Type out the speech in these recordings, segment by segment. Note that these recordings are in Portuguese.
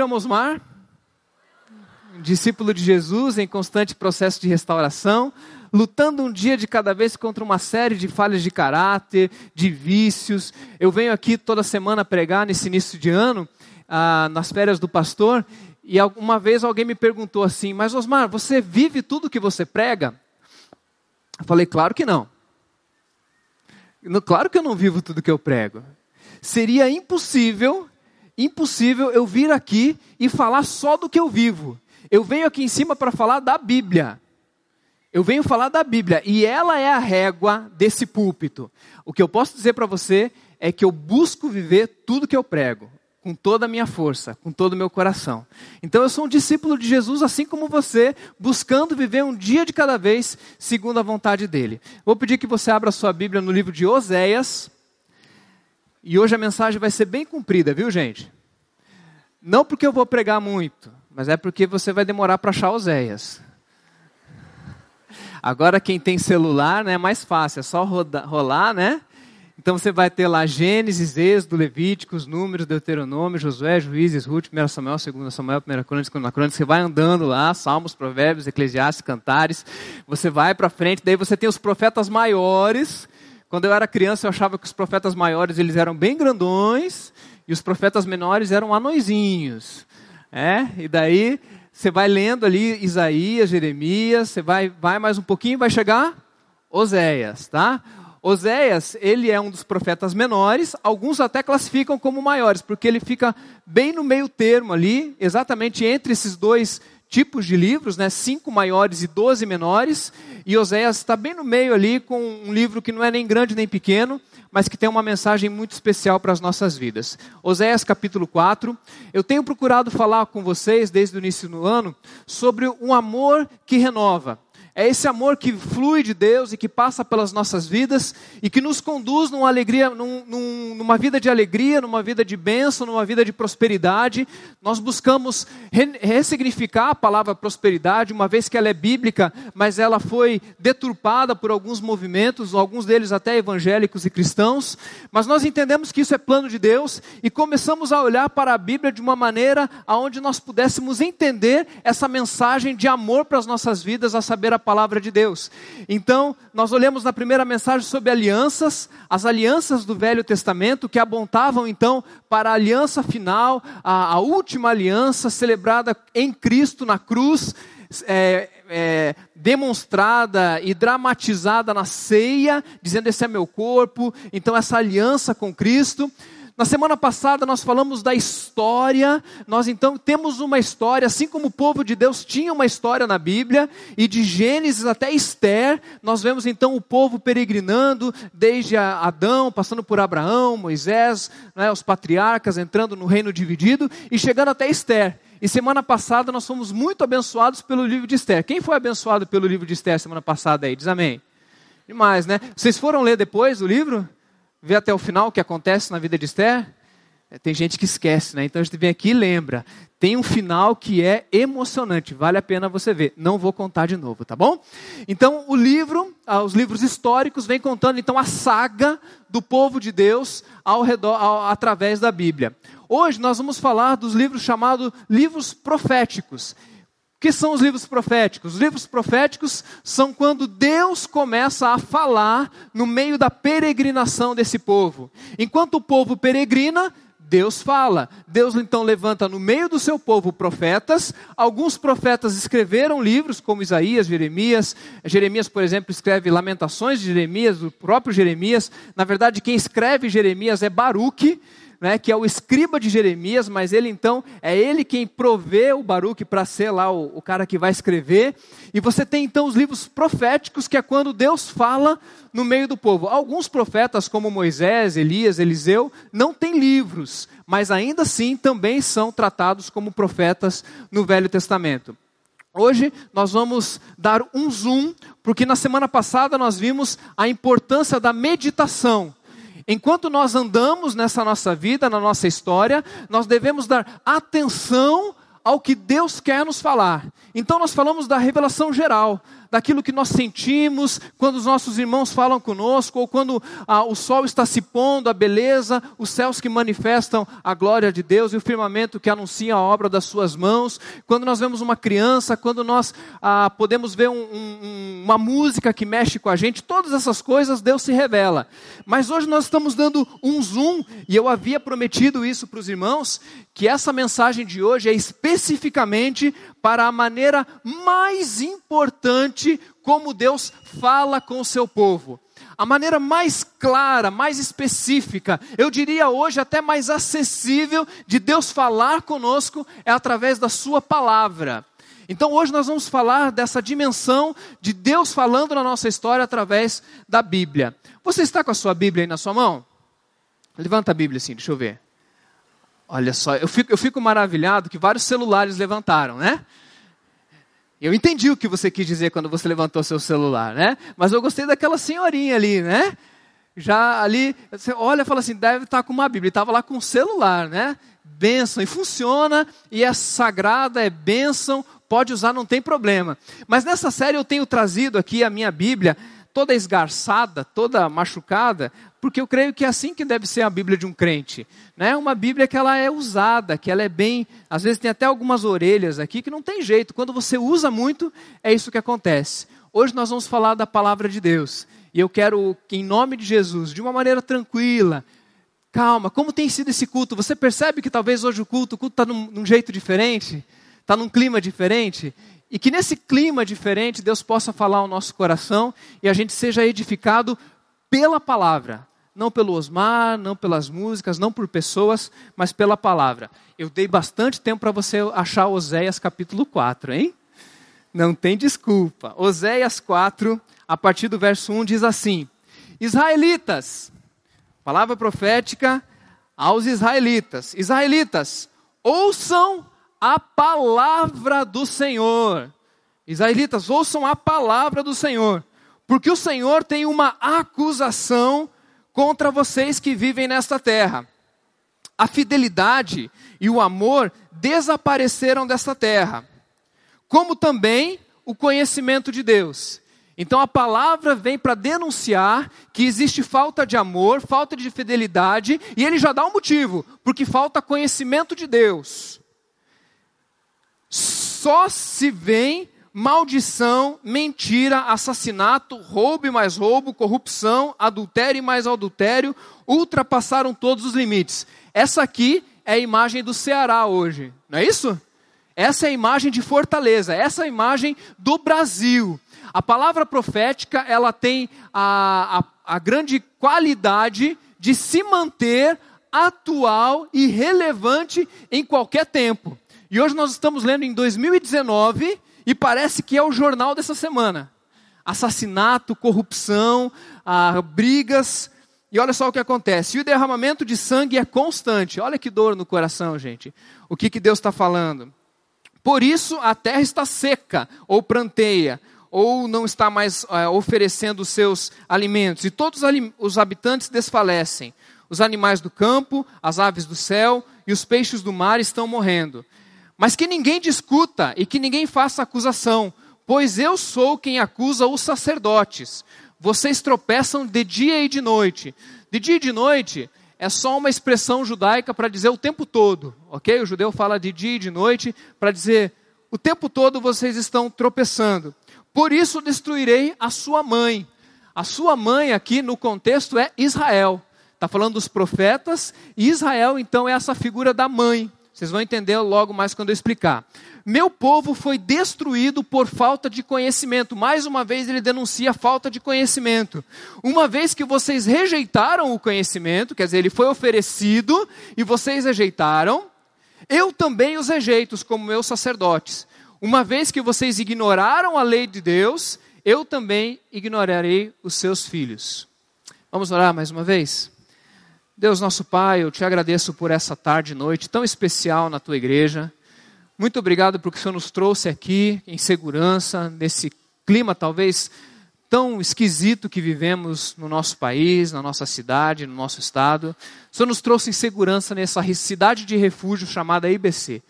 Me chamo Osmar, discípulo de Jesus em constante processo de restauração, lutando um dia de cada vez contra uma série de falhas de caráter, de vícios. Eu venho aqui toda semana pregar nesse início de ano, ah, nas férias do pastor, e uma vez alguém me perguntou assim: Mas Osmar, você vive tudo que você prega? Eu falei: Claro que não. Claro que eu não vivo tudo que eu prego. Seria impossível, impossível eu vir aqui e falar só do que eu vivo. Eu venho aqui em cima para falar da Bíblia. Eu venho falar da Bíblia e ela é a régua desse púlpito. O que eu posso dizer para você é que eu busco viver tudo que eu prego, com toda a minha força, com todo o meu coração. Então eu sou um discípulo de Jesus, assim como você, buscando viver um dia de cada vez, segundo a vontade dele. Vou pedir que você abra sua Bíblia no livro de Oséias. E hoje a mensagem vai ser bem comprida, viu, gente? Não porque eu vou pregar muito, mas é porque você vai demorar para achar Oséias. Agora quem tem celular, né, é mais fácil, é só roda, rolar, né? Então você vai ter lá Gênesis, Êxodo, Levíticos, Números, Deuteronômio, Josué, Juízes, Ruth, 1 Samuel, 2 Samuel, 1 Crônicas, 2 Crônicas. Você vai andando lá, Salmos, Provérbios, Eclesiastes, Cantares. Você vai para frente, daí você tem os profetas maiores. Quando eu era criança eu achava que os profetas maiores eles eram bem grandões e os profetas menores eram anõezinhos. É? E daí você vai lendo ali Isaías, Jeremias, você vai, vai mais um pouquinho e vai chegar Oséias, tá? Oséias, ele é um dos profetas menores, alguns até classificam como maiores, porque ele fica bem no meio termo ali, exatamente entre esses dois tipos de livros, né? cinco maiores e doze menores, e Oséias está bem no meio ali com um livro que não é nem grande nem pequeno, mas que tem uma mensagem muito especial para as nossas vidas. Oséias capítulo 4. Eu tenho procurado falar com vocês desde o início do ano sobre um amor que renova. É esse amor que flui de Deus e que passa pelas nossas vidas e que nos conduz numa alegria, num, num, numa vida de alegria, numa vida de bênção, numa vida de prosperidade. Nós buscamos re ressignificar a palavra prosperidade, uma vez que ela é bíblica, mas ela foi deturpada por alguns movimentos, alguns deles até evangélicos e cristãos. Mas nós entendemos que isso é plano de Deus e começamos a olhar para a Bíblia de uma maneira aonde nós pudéssemos entender essa mensagem de amor para as nossas vidas, a saber a palavra de Deus. Então, nós olhamos na primeira mensagem sobre alianças, as alianças do Velho Testamento, que apontavam então para a aliança final, a, a última aliança celebrada em Cristo na cruz. É, é, demonstrada e dramatizada na ceia, dizendo: Esse é meu corpo, então essa aliança com Cristo. Na semana passada nós falamos da história, nós então temos uma história, assim como o povo de Deus tinha uma história na Bíblia, e de Gênesis até Esther, nós vemos então o povo peregrinando, desde Adão, passando por Abraão, Moisés, né, os patriarcas entrando no reino dividido, e chegando até Esther. E semana passada nós fomos muito abençoados pelo livro de Esther. Quem foi abençoado pelo livro de Esther semana passada aí? Diz amém. Demais, né? Vocês foram ler depois o livro? Ver até o final o que acontece na vida de Esther? É, tem gente que esquece, né? Então a gente vem aqui e lembra. Tem um final que é emocionante, vale a pena você ver. Não vou contar de novo, tá bom? Então o livro, ah, os livros históricos, vem contando então a saga do povo de Deus ao redor, ao, através da Bíblia. Hoje nós vamos falar dos livros chamados livros proféticos. Que são os livros proféticos? Os livros proféticos são quando Deus começa a falar no meio da peregrinação desse povo. Enquanto o povo peregrina, Deus fala. Deus então levanta no meio do seu povo profetas. Alguns profetas escreveram livros, como Isaías, Jeremias. Jeremias, por exemplo, escreve Lamentações de Jeremias, o próprio Jeremias. Na verdade, quem escreve Jeremias é Baruque né, que é o escriba de Jeremias, mas ele então, é ele quem provê o Baruque para ser lá o, o cara que vai escrever. E você tem então os livros proféticos, que é quando Deus fala no meio do povo. Alguns profetas, como Moisés, Elias, Eliseu, não têm livros, mas ainda assim também são tratados como profetas no Velho Testamento. Hoje nós vamos dar um zoom, porque na semana passada nós vimos a importância da meditação Enquanto nós andamos nessa nossa vida, na nossa história, nós devemos dar atenção ao que Deus quer nos falar. Então nós falamos da revelação geral, daquilo que nós sentimos quando os nossos irmãos falam conosco, ou quando ah, o sol está se pondo, a beleza, os céus que manifestam a glória de Deus e o firmamento que anuncia a obra das suas mãos, quando nós vemos uma criança, quando nós ah, podemos ver um, um, uma música que mexe com a gente, todas essas coisas Deus se revela. Mas hoje nós estamos dando um zoom, e eu havia prometido isso para os irmãos, que essa mensagem de hoje é especificamente para a maneira mais importante como Deus fala com o seu povo. A maneira mais clara, mais específica, eu diria hoje até mais acessível de Deus falar conosco é através da Sua palavra. Então hoje nós vamos falar dessa dimensão de Deus falando na nossa história através da Bíblia. Você está com a sua Bíblia aí na sua mão? Levanta a Bíblia assim, deixa eu ver. Olha só, eu fico, eu fico maravilhado que vários celulares levantaram, né? Eu entendi o que você quis dizer quando você levantou seu celular, né? Mas eu gostei daquela senhorinha ali, né? Já ali, você olha e fala assim, deve estar com uma Bíblia. Estava lá com um celular, né? Bênção. E funciona, e é sagrada, é bênção, pode usar, não tem problema. Mas nessa série eu tenho trazido aqui a minha Bíblia, toda esgarçada, toda machucada, porque eu creio que é assim que deve ser a Bíblia de um crente. Né? Uma Bíblia que ela é usada, que ela é bem. Às vezes tem até algumas orelhas aqui que não tem jeito. Quando você usa muito, é isso que acontece. Hoje nós vamos falar da palavra de Deus. E eu quero que, em nome de Jesus, de uma maneira tranquila, calma, como tem sido esse culto? Você percebe que talvez hoje o culto, o culto está num, num jeito diferente? Está num clima diferente? E que nesse clima diferente Deus possa falar ao nosso coração e a gente seja edificado pela palavra não pelo Osmar, não pelas músicas, não por pessoas, mas pela palavra. Eu dei bastante tempo para você achar Oséias capítulo 4, hein? Não tem desculpa. Oséias 4, a partir do verso 1, diz assim: Israelitas, palavra profética aos israelitas: Israelitas, ouçam a palavra do Senhor. Israelitas, ouçam a palavra do Senhor, porque o Senhor tem uma acusação contra vocês que vivem nesta terra. A fidelidade e o amor desapareceram desta terra, como também o conhecimento de Deus. Então a palavra vem para denunciar que existe falta de amor, falta de fidelidade, e ele já dá um motivo, porque falta conhecimento de Deus. Só se vem maldição, mentira, assassinato, roubo e mais roubo, corrupção, adultério e mais adultério, ultrapassaram todos os limites. Essa aqui é a imagem do Ceará hoje, não é isso? Essa é a imagem de Fortaleza, essa é a imagem do Brasil. A palavra profética, ela tem a, a, a grande qualidade de se manter atual e relevante em qualquer tempo. E hoje nós estamos lendo em 2019 e parece que é o jornal dessa semana. Assassinato, corrupção, ah, brigas. E olha só o que acontece. E o derramamento de sangue é constante. Olha que dor no coração, gente. O que, que Deus está falando? Por isso a terra está seca, ou pranteia, ou não está mais é, oferecendo os seus alimentos. E todos os habitantes desfalecem. Os animais do campo, as aves do céu e os peixes do mar estão morrendo. Mas que ninguém discuta e que ninguém faça acusação, pois eu sou quem acusa os sacerdotes. Vocês tropeçam de dia e de noite. De dia e de noite é só uma expressão judaica para dizer o tempo todo, ok? O judeu fala de dia e de noite para dizer o tempo todo vocês estão tropeçando. Por isso destruirei a sua mãe. A sua mãe aqui no contexto é Israel. Está falando dos profetas, e Israel então é essa figura da mãe. Vocês vão entender logo mais quando eu explicar. Meu povo foi destruído por falta de conhecimento. Mais uma vez ele denuncia a falta de conhecimento. Uma vez que vocês rejeitaram o conhecimento, quer dizer, ele foi oferecido e vocês rejeitaram, eu também os rejeito como meus sacerdotes. Uma vez que vocês ignoraram a lei de Deus, eu também ignorarei os seus filhos. Vamos orar mais uma vez? Deus nosso Pai, eu te agradeço por essa tarde e noite tão especial na tua igreja. Muito obrigado porque o Senhor nos trouxe aqui em segurança, nesse clima talvez tão esquisito que vivemos no nosso país, na nossa cidade, no nosso estado. O Senhor nos trouxe em segurança nessa cidade de refúgio chamada IBC.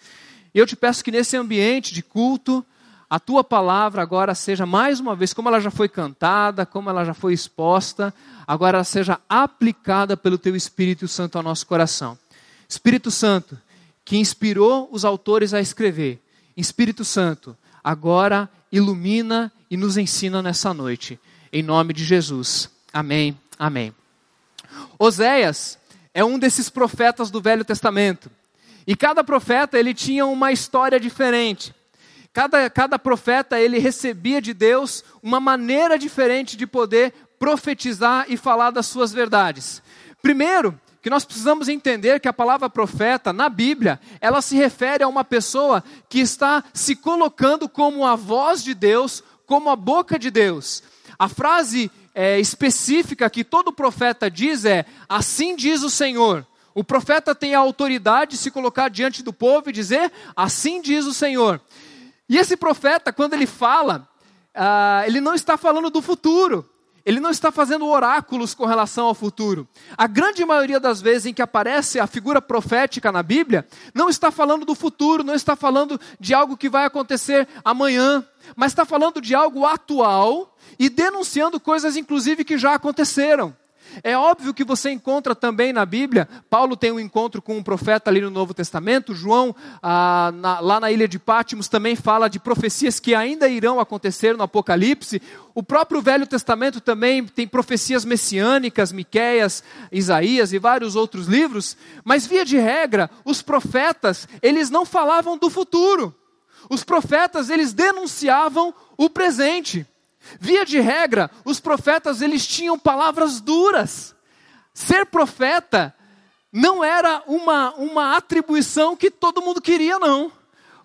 E eu te peço que nesse ambiente de culto, a tua palavra agora seja mais uma vez, como ela já foi cantada, como ela já foi exposta, agora ela seja aplicada pelo teu Espírito Santo ao nosso coração. Espírito Santo, que inspirou os autores a escrever, Espírito Santo, agora ilumina e nos ensina nessa noite. Em nome de Jesus. Amém. Amém. Oséias é um desses profetas do Velho Testamento. E cada profeta ele tinha uma história diferente. Cada, cada profeta ele recebia de Deus uma maneira diferente de poder profetizar e falar das suas verdades. Primeiro, que nós precisamos entender que a palavra profeta na Bíblia, ela se refere a uma pessoa que está se colocando como a voz de Deus, como a boca de Deus. A frase é, específica que todo profeta diz é: Assim diz o Senhor. O profeta tem a autoridade de se colocar diante do povo e dizer: Assim diz o Senhor. E esse profeta, quando ele fala, uh, ele não está falando do futuro. Ele não está fazendo oráculos com relação ao futuro. A grande maioria das vezes em que aparece a figura profética na Bíblia, não está falando do futuro, não está falando de algo que vai acontecer amanhã, mas está falando de algo atual e denunciando coisas, inclusive, que já aconteceram. É óbvio que você encontra também na Bíblia, Paulo tem um encontro com um profeta ali no Novo Testamento, João, ah, na, lá na ilha de Pátimos, também fala de profecias que ainda irão acontecer no Apocalipse. O próprio Velho Testamento também tem profecias messiânicas, Miqueias, Isaías e vários outros livros, mas via de regra, os profetas, eles não falavam do futuro. Os profetas, eles denunciavam o presente. Via de regra, os profetas eles tinham palavras duras. Ser profeta não era uma, uma atribuição que todo mundo queria, não.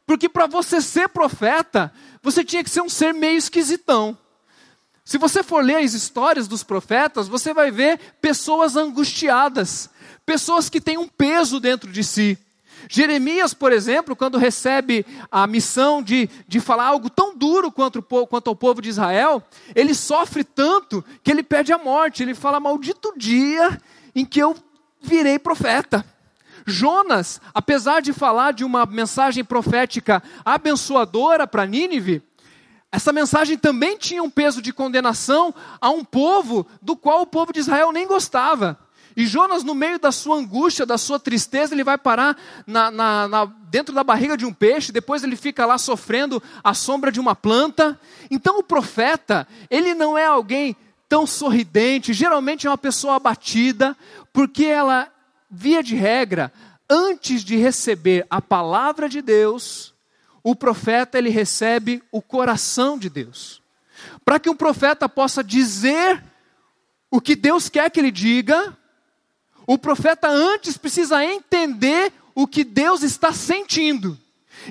Porque para você ser profeta, você tinha que ser um ser meio esquisitão. Se você for ler as histórias dos profetas, você vai ver pessoas angustiadas, pessoas que têm um peso dentro de si. Jeremias, por exemplo, quando recebe a missão de, de falar algo tão duro quanto, quanto ao povo de Israel, ele sofre tanto que ele pede a morte. Ele fala: Maldito dia em que eu virei profeta. Jonas, apesar de falar de uma mensagem profética abençoadora para Nínive, essa mensagem também tinha um peso de condenação a um povo do qual o povo de Israel nem gostava. E Jonas, no meio da sua angústia, da sua tristeza, ele vai parar na, na, na, dentro da barriga de um peixe, depois ele fica lá sofrendo a sombra de uma planta. Então o profeta, ele não é alguém tão sorridente, geralmente é uma pessoa abatida, porque ela, via de regra, antes de receber a palavra de Deus, o profeta ele recebe o coração de Deus. Para que um profeta possa dizer o que Deus quer que ele diga, o profeta antes precisa entender o que Deus está sentindo.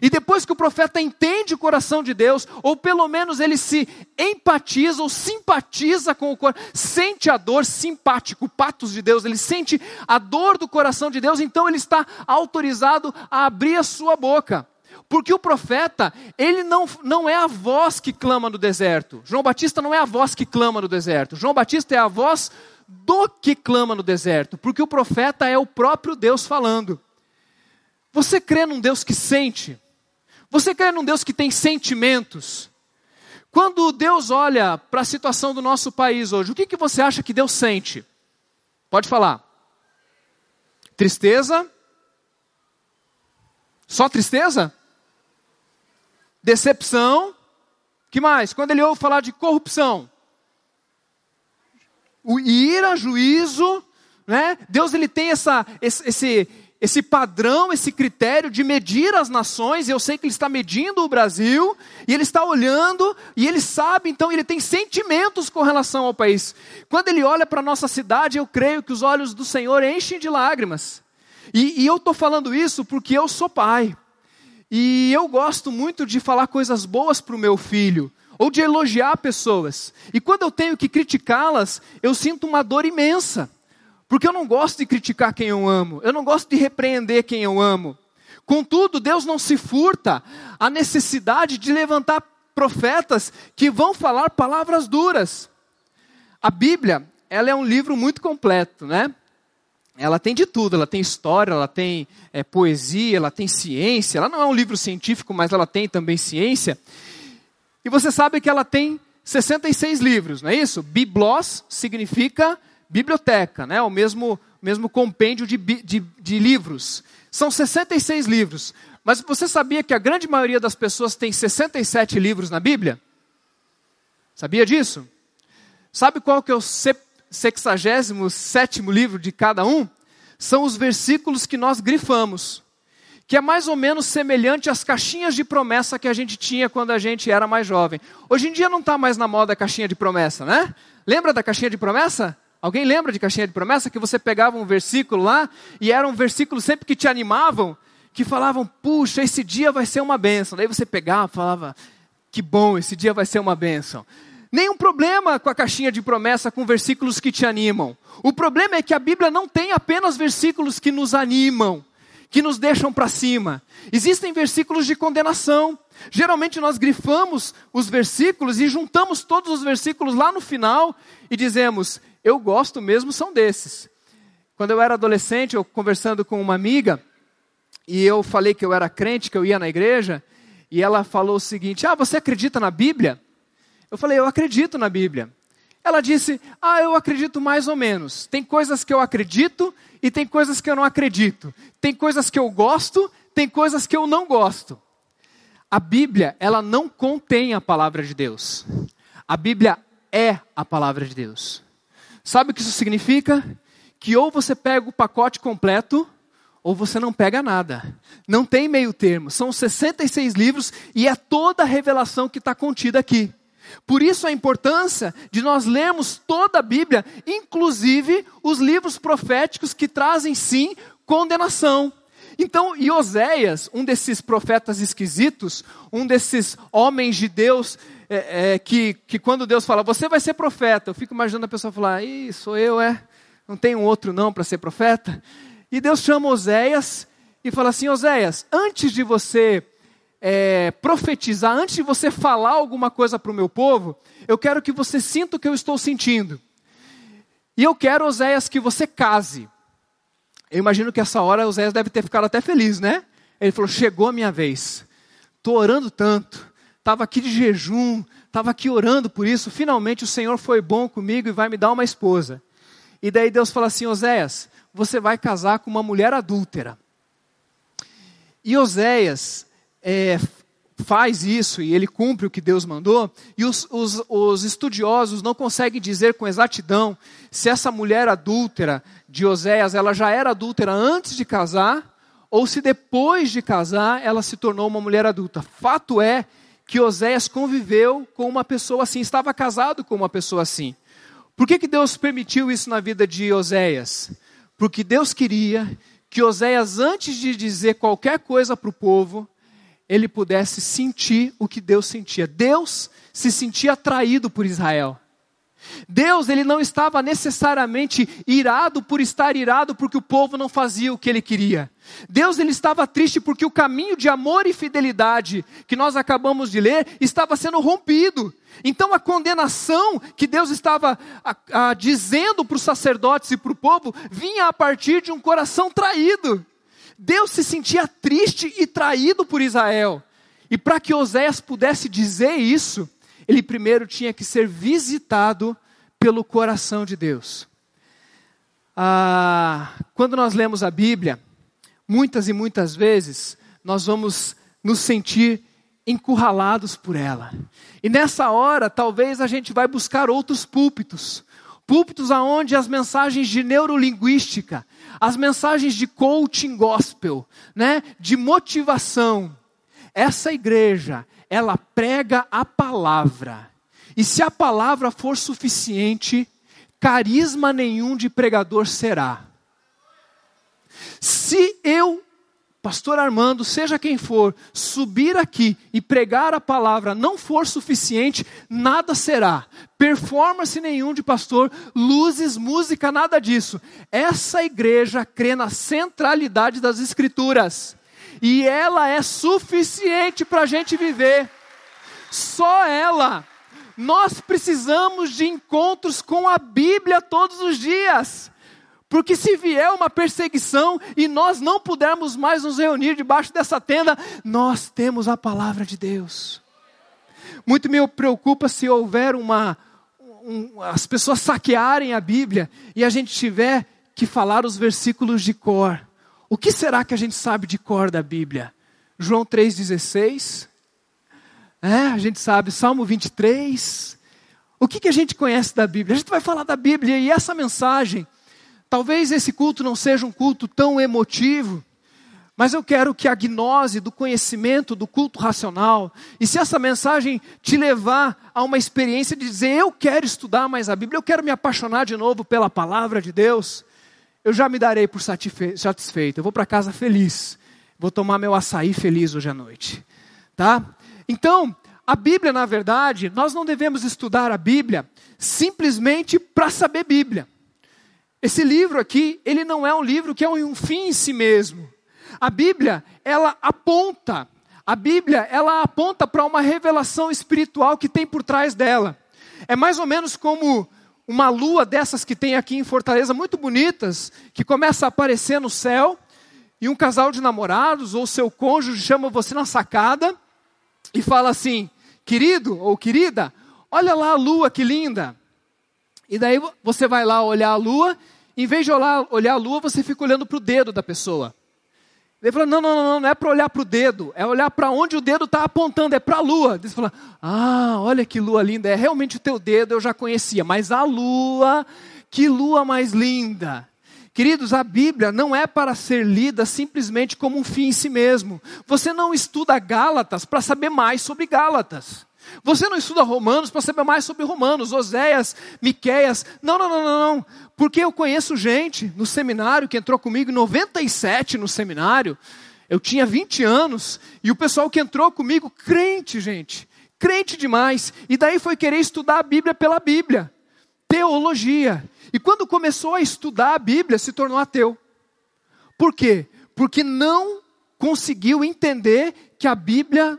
E depois que o profeta entende o coração de Deus, ou pelo menos ele se empatiza ou simpatiza com o coração, sente a dor simpático, patos de Deus, ele sente a dor do coração de Deus, então ele está autorizado a abrir a sua boca. Porque o profeta, ele não, não é a voz que clama no deserto. João Batista não é a voz que clama no deserto. João Batista é a voz do que clama no deserto, porque o profeta é o próprio Deus falando. Você crê num Deus que sente? Você crê num Deus que tem sentimentos? Quando Deus olha para a situação do nosso país hoje, o que, que você acha que Deus sente? Pode falar. Tristeza? Só tristeza? Decepção? que mais? Quando ele ouve falar de corrupção, o ira, juízo, né? Deus ele tem essa, esse, esse padrão, esse critério de medir as nações, eu sei que ele está medindo o Brasil, e ele está olhando, e ele sabe, então ele tem sentimentos com relação ao país. Quando ele olha para a nossa cidade, eu creio que os olhos do Senhor enchem de lágrimas. E, e eu estou falando isso porque eu sou pai. E eu gosto muito de falar coisas boas para o meu filho ou de elogiar pessoas. E quando eu tenho que criticá-las, eu sinto uma dor imensa. Porque eu não gosto de criticar quem eu amo, eu não gosto de repreender quem eu amo. Contudo, Deus não se furta a necessidade de levantar profetas que vão falar palavras duras. A Bíblia, ela é um livro muito completo, né? Ela tem de tudo, ela tem história, ela tem é, poesia, ela tem ciência. Ela não é um livro científico, mas ela tem também ciência. E você sabe que ela tem 66 livros, não é isso? Biblos significa biblioteca, né? o mesmo, mesmo compêndio de, de, de livros. São 66 livros. Mas você sabia que a grande maioria das pessoas tem 67 livros na Bíblia? Sabia disso? Sabe qual que é o 67 livro de cada um? São os versículos que nós grifamos, que é mais ou menos semelhante às caixinhas de promessa que a gente tinha quando a gente era mais jovem. Hoje em dia não está mais na moda a caixinha de promessa, né? Lembra da caixinha de promessa? Alguém lembra de caixinha de promessa? Que você pegava um versículo lá e era um versículo sempre que te animavam, que falavam, puxa, esse dia vai ser uma bênção. Daí você pegava e falava, que bom, esse dia vai ser uma bênção. Nenhum problema com a caixinha de promessa com versículos que te animam. O problema é que a Bíblia não tem apenas versículos que nos animam, que nos deixam para cima. Existem versículos de condenação. Geralmente nós grifamos os versículos e juntamos todos os versículos lá no final e dizemos: Eu gosto mesmo, são desses. Quando eu era adolescente, eu conversando com uma amiga, e eu falei que eu era crente, que eu ia na igreja, e ela falou o seguinte: Ah, você acredita na Bíblia? Eu falei, eu acredito na Bíblia. Ela disse, ah, eu acredito mais ou menos. Tem coisas que eu acredito e tem coisas que eu não acredito. Tem coisas que eu gosto, tem coisas que eu não gosto. A Bíblia, ela não contém a palavra de Deus. A Bíblia é a palavra de Deus. Sabe o que isso significa? Que ou você pega o pacote completo, ou você não pega nada. Não tem meio termo. São 66 livros e é toda a revelação que está contida aqui. Por isso a importância de nós lermos toda a Bíblia, inclusive os livros proféticos que trazem sim condenação. Então, e Oséias, um desses profetas esquisitos, um desses homens de Deus, é, é, que, que quando Deus fala, você vai ser profeta, eu fico imaginando a pessoa falar, Ih, sou eu, é? Não tem um outro não para ser profeta? E Deus chama Oséias e fala assim: Oséias, antes de você é, profetizar, antes de você falar alguma coisa para o meu povo, eu quero que você sinta o que eu estou sentindo. E eu quero, Oséias, que você case. Eu imagino que essa hora Oséias deve ter ficado até feliz, né? Ele falou: chegou a minha vez. Estou orando tanto. Estava aqui de jejum, estava aqui orando por isso. Finalmente o Senhor foi bom comigo e vai me dar uma esposa. E daí Deus fala assim: Oséias, você vai casar com uma mulher adúltera. E Oséias, é, faz isso e ele cumpre o que Deus mandou, e os, os, os, estudiosos não conseguem dizer com exatidão se essa mulher adúltera de Oséias, ela já era adúltera antes de casar, ou se depois de casar ela se tornou uma mulher adulta. Fato é que Oséias conviveu com uma pessoa assim, estava casado com uma pessoa assim. Por que, que Deus permitiu isso na vida de Oséias? Porque Deus queria que Oséias, antes de dizer qualquer coisa para o povo, ele pudesse sentir o que Deus sentia. Deus se sentia atraído por Israel. Deus, ele não estava necessariamente irado por estar irado porque o povo não fazia o que ele queria. Deus, ele estava triste porque o caminho de amor e fidelidade que nós acabamos de ler estava sendo rompido. Então a condenação que Deus estava a, a, dizendo para os sacerdotes e para o povo vinha a partir de um coração traído. Deus se sentia triste e traído por Israel. E para que Oséias pudesse dizer isso, ele primeiro tinha que ser visitado pelo coração de Deus. Ah, quando nós lemos a Bíblia, muitas e muitas vezes nós vamos nos sentir encurralados por ela. E nessa hora, talvez a gente vai buscar outros púlpitos, púlpitos aonde as mensagens de neurolinguística, as mensagens de coaching gospel, né, de motivação. Essa igreja, ela prega a palavra. E se a palavra for suficiente, carisma nenhum de pregador será. Se eu pastor Armando, seja quem for, subir aqui e pregar a palavra não for suficiente, nada será. Performance nenhum de pastor, luzes, música, nada disso. Essa igreja crê na centralidade das Escrituras. E ela é suficiente para a gente viver. Só ela. Nós precisamos de encontros com a Bíblia todos os dias. Porque se vier uma perseguição e nós não pudermos mais nos reunir debaixo dessa tenda, nós temos a palavra de Deus. Muito me preocupa se houver uma. Um, as pessoas saquearem a Bíblia e a gente tiver que falar os versículos de cor. O que será que a gente sabe de cor da Bíblia? João 3,16. É, a gente sabe, Salmo 23. O que, que a gente conhece da Bíblia? A gente vai falar da Bíblia e essa mensagem. Talvez esse culto não seja um culto tão emotivo, mas eu quero que a gnose do conhecimento, do culto racional, e se essa mensagem te levar a uma experiência de dizer, eu quero estudar mais a Bíblia, eu quero me apaixonar de novo pela palavra de Deus, eu já me darei por satisfeito. Eu vou para casa feliz. Vou tomar meu açaí feliz hoje à noite. Tá? Então, a Bíblia, na verdade, nós não devemos estudar a Bíblia simplesmente para saber Bíblia. Esse livro aqui, ele não é um livro que é um fim em si mesmo. A Bíblia, ela aponta, a Bíblia, ela aponta para uma revelação espiritual que tem por trás dela. É mais ou menos como uma lua dessas que tem aqui em Fortaleza, muito bonitas, que começa a aparecer no céu, e um casal de namorados ou seu cônjuge chama você na sacada e fala assim: querido ou querida, olha lá a lua que linda. E daí você vai lá olhar a lua, em vez de olhar, olhar a lua, você fica olhando para o dedo da pessoa. Ele falou: não, não, não, não é para olhar para o dedo, é olhar para onde o dedo está apontando, é para a lua. Ele falou: ah, olha que lua linda, é realmente o teu dedo, eu já conhecia, mas a lua, que lua mais linda. Queridos, a Bíblia não é para ser lida simplesmente como um fim em si mesmo. Você não estuda Gálatas para saber mais sobre Gálatas. Você não estuda Romanos para saber mais sobre Romanos, Oséias, Miqueias. Não, não, não, não, não. Porque eu conheço gente no seminário que entrou comigo em 97 no seminário. Eu tinha 20 anos e o pessoal que entrou comigo, crente, gente, crente demais. E daí foi querer estudar a Bíblia pela Bíblia, teologia. E quando começou a estudar a Bíblia, se tornou ateu. Por quê? Porque não conseguiu entender que a Bíblia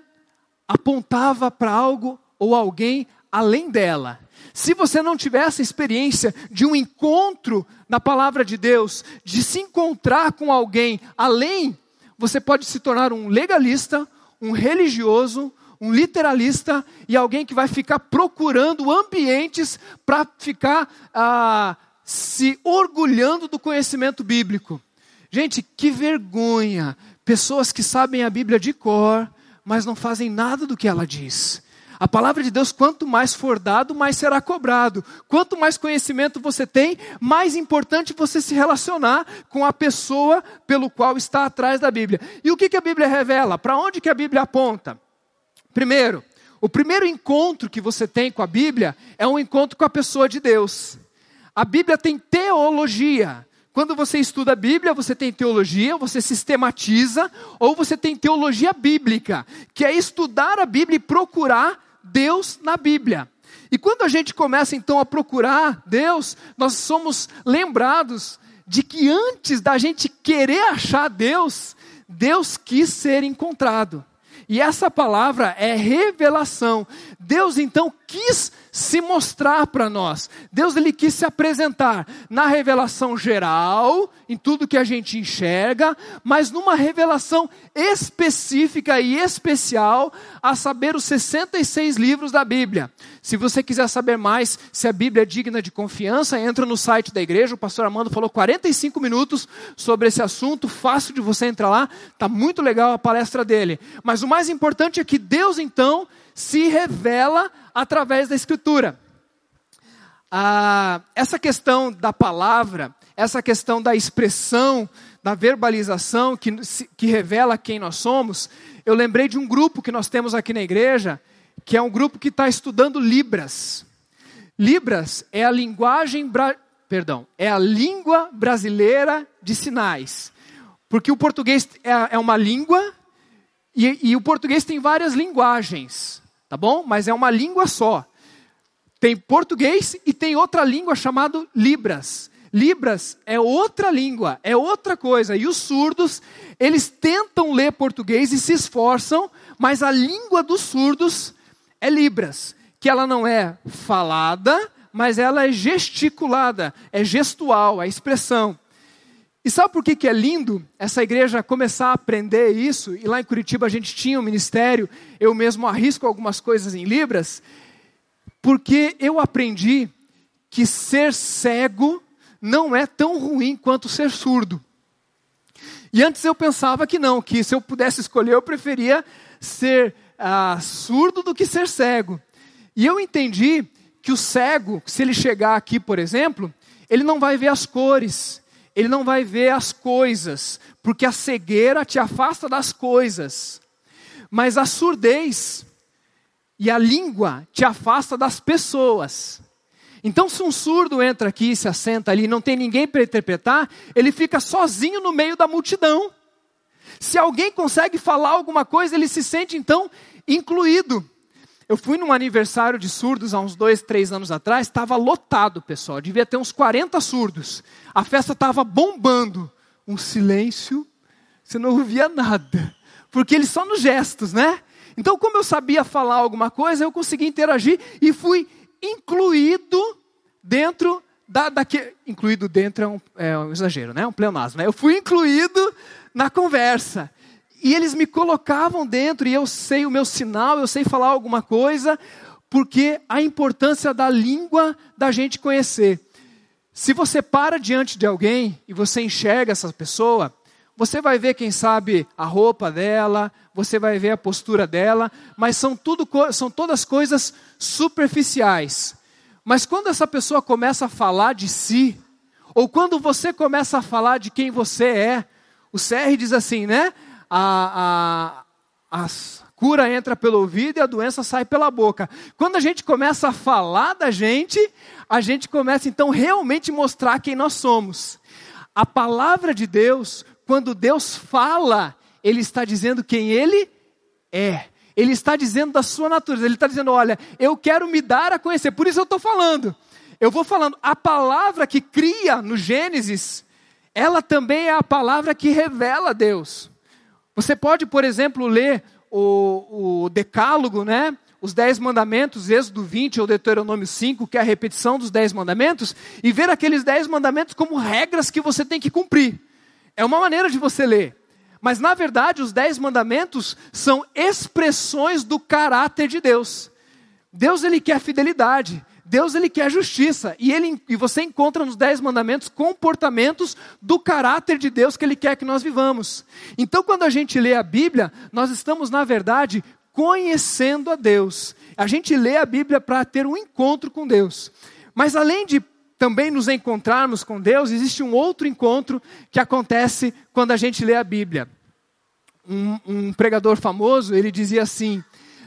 apontava para algo ou alguém além dela. Se você não tiver essa experiência de um encontro na palavra de Deus, de se encontrar com alguém além, você pode se tornar um legalista, um religioso, um literalista e alguém que vai ficar procurando ambientes para ficar ah, se orgulhando do conhecimento bíblico. Gente, que vergonha! Pessoas que sabem a Bíblia de cor, mas não fazem nada do que ela diz. A palavra de Deus, quanto mais for dado, mais será cobrado. Quanto mais conhecimento você tem, mais importante você se relacionar com a pessoa pelo qual está atrás da Bíblia. E o que, que a Bíblia revela? Para onde que a Bíblia aponta? Primeiro, o primeiro encontro que você tem com a Bíblia é um encontro com a pessoa de Deus. A Bíblia tem teologia. Quando você estuda a Bíblia, você tem teologia, você sistematiza, ou você tem teologia bíblica, que é estudar a Bíblia e procurar Deus na Bíblia. E quando a gente começa então a procurar Deus, nós somos lembrados de que antes da gente querer achar Deus, Deus quis ser encontrado. E essa palavra é revelação. Deus então quis se mostrar para nós. Deus ele quis se apresentar na revelação geral, em tudo que a gente enxerga, mas numa revelação específica e especial, a saber os 66 livros da Bíblia. Se você quiser saber mais se a Bíblia é digna de confiança, entra no site da igreja. O pastor Armando falou 45 minutos sobre esse assunto, fácil de você entrar lá, tá muito legal a palestra dele. Mas o mais importante é que Deus então se revela através da Escritura. Ah, essa questão da palavra, essa questão da expressão, da verbalização que, que revela quem nós somos, eu lembrei de um grupo que nós temos aqui na igreja, que é um grupo que está estudando Libras. Libras é a linguagem, bra... perdão, é a língua brasileira de sinais. Porque o português é, é uma língua e, e o português tem várias linguagens tá bom? Mas é uma língua só. Tem português e tem outra língua chamada Libras. Libras é outra língua, é outra coisa. E os surdos, eles tentam ler português e se esforçam, mas a língua dos surdos é Libras, que ela não é falada, mas ela é gesticulada, é gestual, é expressão. E sabe por que, que é lindo essa igreja começar a aprender isso? E lá em Curitiba a gente tinha um ministério, eu mesmo arrisco algumas coisas em Libras, porque eu aprendi que ser cego não é tão ruim quanto ser surdo. E antes eu pensava que não, que se eu pudesse escolher, eu preferia ser ah, surdo do que ser cego. E eu entendi que o cego, se ele chegar aqui, por exemplo, ele não vai ver as cores, ele não vai ver as coisas, porque a cegueira te afasta das coisas. Mas a surdez e a língua te afasta das pessoas. Então, se um surdo entra aqui se assenta ali, não tem ninguém para interpretar, ele fica sozinho no meio da multidão. Se alguém consegue falar alguma coisa, ele se sente então incluído. Eu fui num aniversário de surdos há uns dois, três anos atrás, estava lotado, pessoal, devia ter uns 40 surdos. A festa estava bombando. Um silêncio, você não ouvia nada. Porque eles só nos gestos, né? Então, como eu sabia falar alguma coisa, eu consegui interagir e fui incluído dentro da, daquele. Incluído dentro é um, é um exagero, né? Um pleonasmo. Né? Eu fui incluído na conversa. E eles me colocavam dentro, e eu sei o meu sinal, eu sei falar alguma coisa, porque a importância da língua da gente conhecer. Se você para diante de alguém e você enxerga essa pessoa, você vai ver, quem sabe, a roupa dela, você vai ver a postura dela, mas são, tudo, são todas coisas superficiais. Mas quando essa pessoa começa a falar de si, ou quando você começa a falar de quem você é, o CR diz assim, né? A, a, a cura entra pelo ouvido e a doença sai pela boca. Quando a gente começa a falar da gente, a gente começa então realmente mostrar quem nós somos. A palavra de Deus, quando Deus fala, Ele está dizendo quem Ele é. Ele está dizendo da sua natureza. Ele está dizendo: olha, eu quero me dar a conhecer. Por isso eu estou falando. Eu vou falando. A palavra que cria no Gênesis, ela também é a palavra que revela Deus. Você pode, por exemplo, ler o, o Decálogo, né? os Dez Mandamentos, Êxodo 20 ou Deuteronômio 5, que é a repetição dos Dez Mandamentos, e ver aqueles Dez Mandamentos como regras que você tem que cumprir. É uma maneira de você ler. Mas, na verdade, os Dez Mandamentos são expressões do caráter de Deus. Deus, ele quer fidelidade. Deus ele quer justiça e ele e você encontra nos dez mandamentos comportamentos do caráter de Deus que ele quer que nós vivamos. Então, quando a gente lê a Bíblia, nós estamos na verdade conhecendo a Deus. A gente lê a Bíblia para ter um encontro com Deus. Mas além de também nos encontrarmos com Deus, existe um outro encontro que acontece quando a gente lê a Bíblia. Um, um pregador famoso ele dizia assim: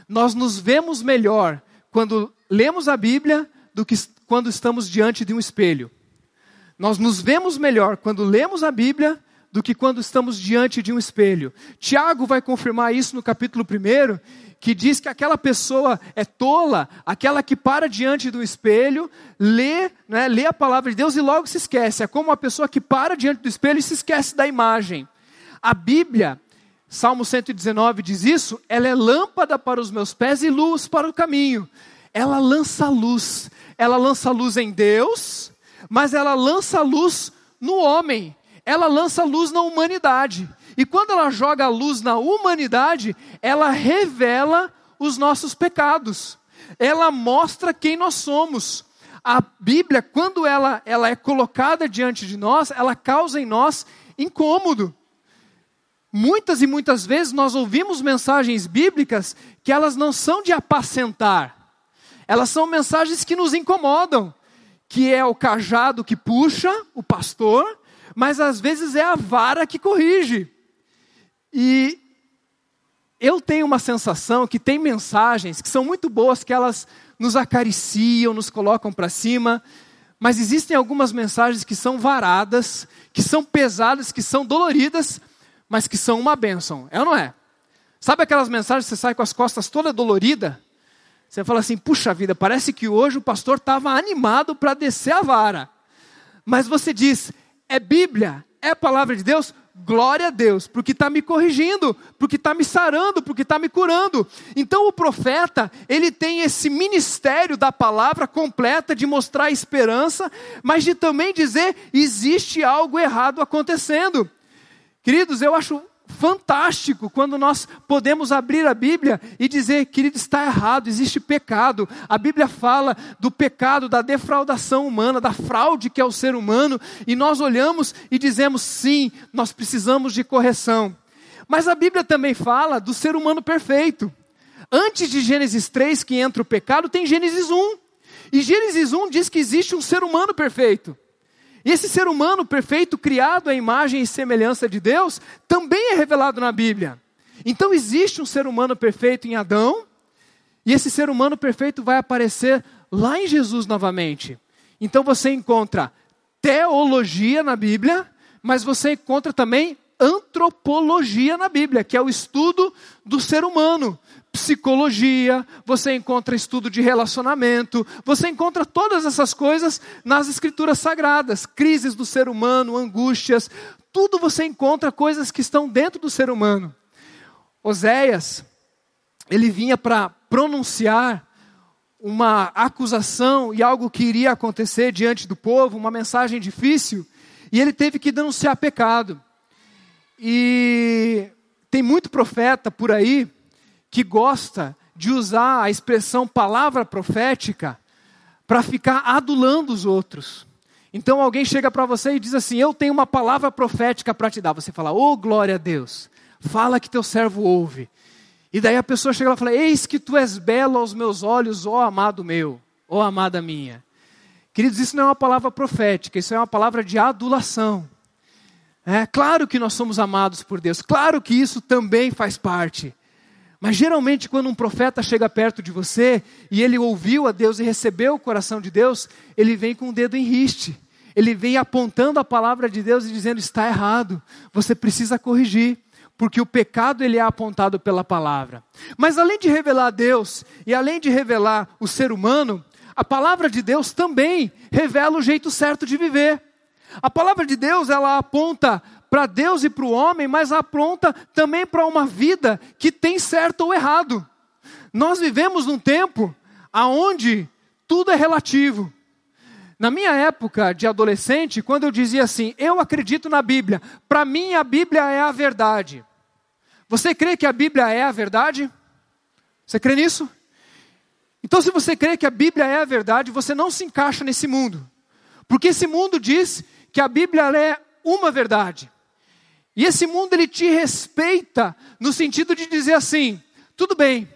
nós nos vemos melhor quando lemos a Bíblia do que quando estamos diante de um espelho. Nós nos vemos melhor quando lemos a Bíblia do que quando estamos diante de um espelho. Tiago vai confirmar isso no capítulo 1, que diz que aquela pessoa é tola, aquela que para diante do espelho, lê, né, lê a palavra de Deus e logo se esquece. É como uma pessoa que para diante do espelho e se esquece da imagem. A Bíblia Salmo 119 diz isso, ela é lâmpada para os meus pés e luz para o caminho. Ela lança luz. Ela lança luz em Deus, mas ela lança luz no homem. Ela lança luz na humanidade. E quando ela joga a luz na humanidade, ela revela os nossos pecados. Ela mostra quem nós somos. A Bíblia, quando ela, ela é colocada diante de nós, ela causa em nós incômodo. Muitas e muitas vezes nós ouvimos mensagens bíblicas que elas não são de apacentar. Elas são mensagens que nos incomodam, que é o cajado que puxa o pastor, mas às vezes é a vara que corrige. E eu tenho uma sensação que tem mensagens que são muito boas, que elas nos acariciam, nos colocam para cima, mas existem algumas mensagens que são varadas, que são pesadas, que são doloridas, mas que são uma bênção. É ou não é? Sabe aquelas mensagens que você sai com as costas toda dolorida? Você fala assim, puxa vida, parece que hoje o pastor estava animado para descer a vara. Mas você diz, é Bíblia, é palavra de Deus, glória a Deus, porque está me corrigindo, porque está me sarando, porque está me curando. Então o profeta, ele tem esse ministério da palavra completa de mostrar esperança, mas de também dizer existe algo errado acontecendo. Queridos, eu acho fantástico quando nós podemos abrir a Bíblia e dizer, querido, está errado, existe pecado. A Bíblia fala do pecado, da defraudação humana, da fraude que é o ser humano, e nós olhamos e dizemos, sim, nós precisamos de correção. Mas a Bíblia também fala do ser humano perfeito. Antes de Gênesis 3, que entra o pecado, tem Gênesis 1. E Gênesis 1 diz que existe um ser humano perfeito. E esse ser humano perfeito, criado à imagem e semelhança de Deus, também é revelado na Bíblia. Então existe um ser humano perfeito em Adão, e esse ser humano perfeito vai aparecer lá em Jesus novamente. Então você encontra teologia na Bíblia, mas você encontra também antropologia na Bíblia, que é o estudo do ser humano psicologia, você encontra estudo de relacionamento, você encontra todas essas coisas nas escrituras sagradas, crises do ser humano, angústias, tudo você encontra coisas que estão dentro do ser humano. Oséias, ele vinha para pronunciar uma acusação e algo que iria acontecer diante do povo, uma mensagem difícil, e ele teve que denunciar pecado. E tem muito profeta por aí que gosta de usar a expressão palavra profética para ficar adulando os outros. Então alguém chega para você e diz assim: Eu tenho uma palavra profética para te dar. Você fala: Oh, glória a Deus, fala que teu servo ouve. E daí a pessoa chega lá e fala: Eis que tu és belo aos meus olhos, ó amado meu, ó amada minha. Queridos, isso não é uma palavra profética, isso é uma palavra de adulação. É claro que nós somos amados por Deus, claro que isso também faz parte. Mas geralmente, quando um profeta chega perto de você e ele ouviu a Deus e recebeu o coração de Deus, ele vem com o dedo em riste. Ele vem apontando a palavra de Deus e dizendo: está errado, você precisa corrigir, porque o pecado ele é apontado pela palavra. Mas além de revelar Deus e além de revelar o ser humano, a palavra de Deus também revela o jeito certo de viver. A palavra de Deus ela aponta para Deus e para o homem, mas apronta também para uma vida que tem certo ou errado. Nós vivemos num tempo aonde tudo é relativo. Na minha época de adolescente, quando eu dizia assim, eu acredito na Bíblia, para mim a Bíblia é a verdade. Você crê que a Bíblia é a verdade? Você crê nisso? Então, se você crê que a Bíblia é a verdade, você não se encaixa nesse mundo. Porque esse mundo diz que a Bíblia é uma verdade. E esse mundo ele te respeita no sentido de dizer assim: tudo bem,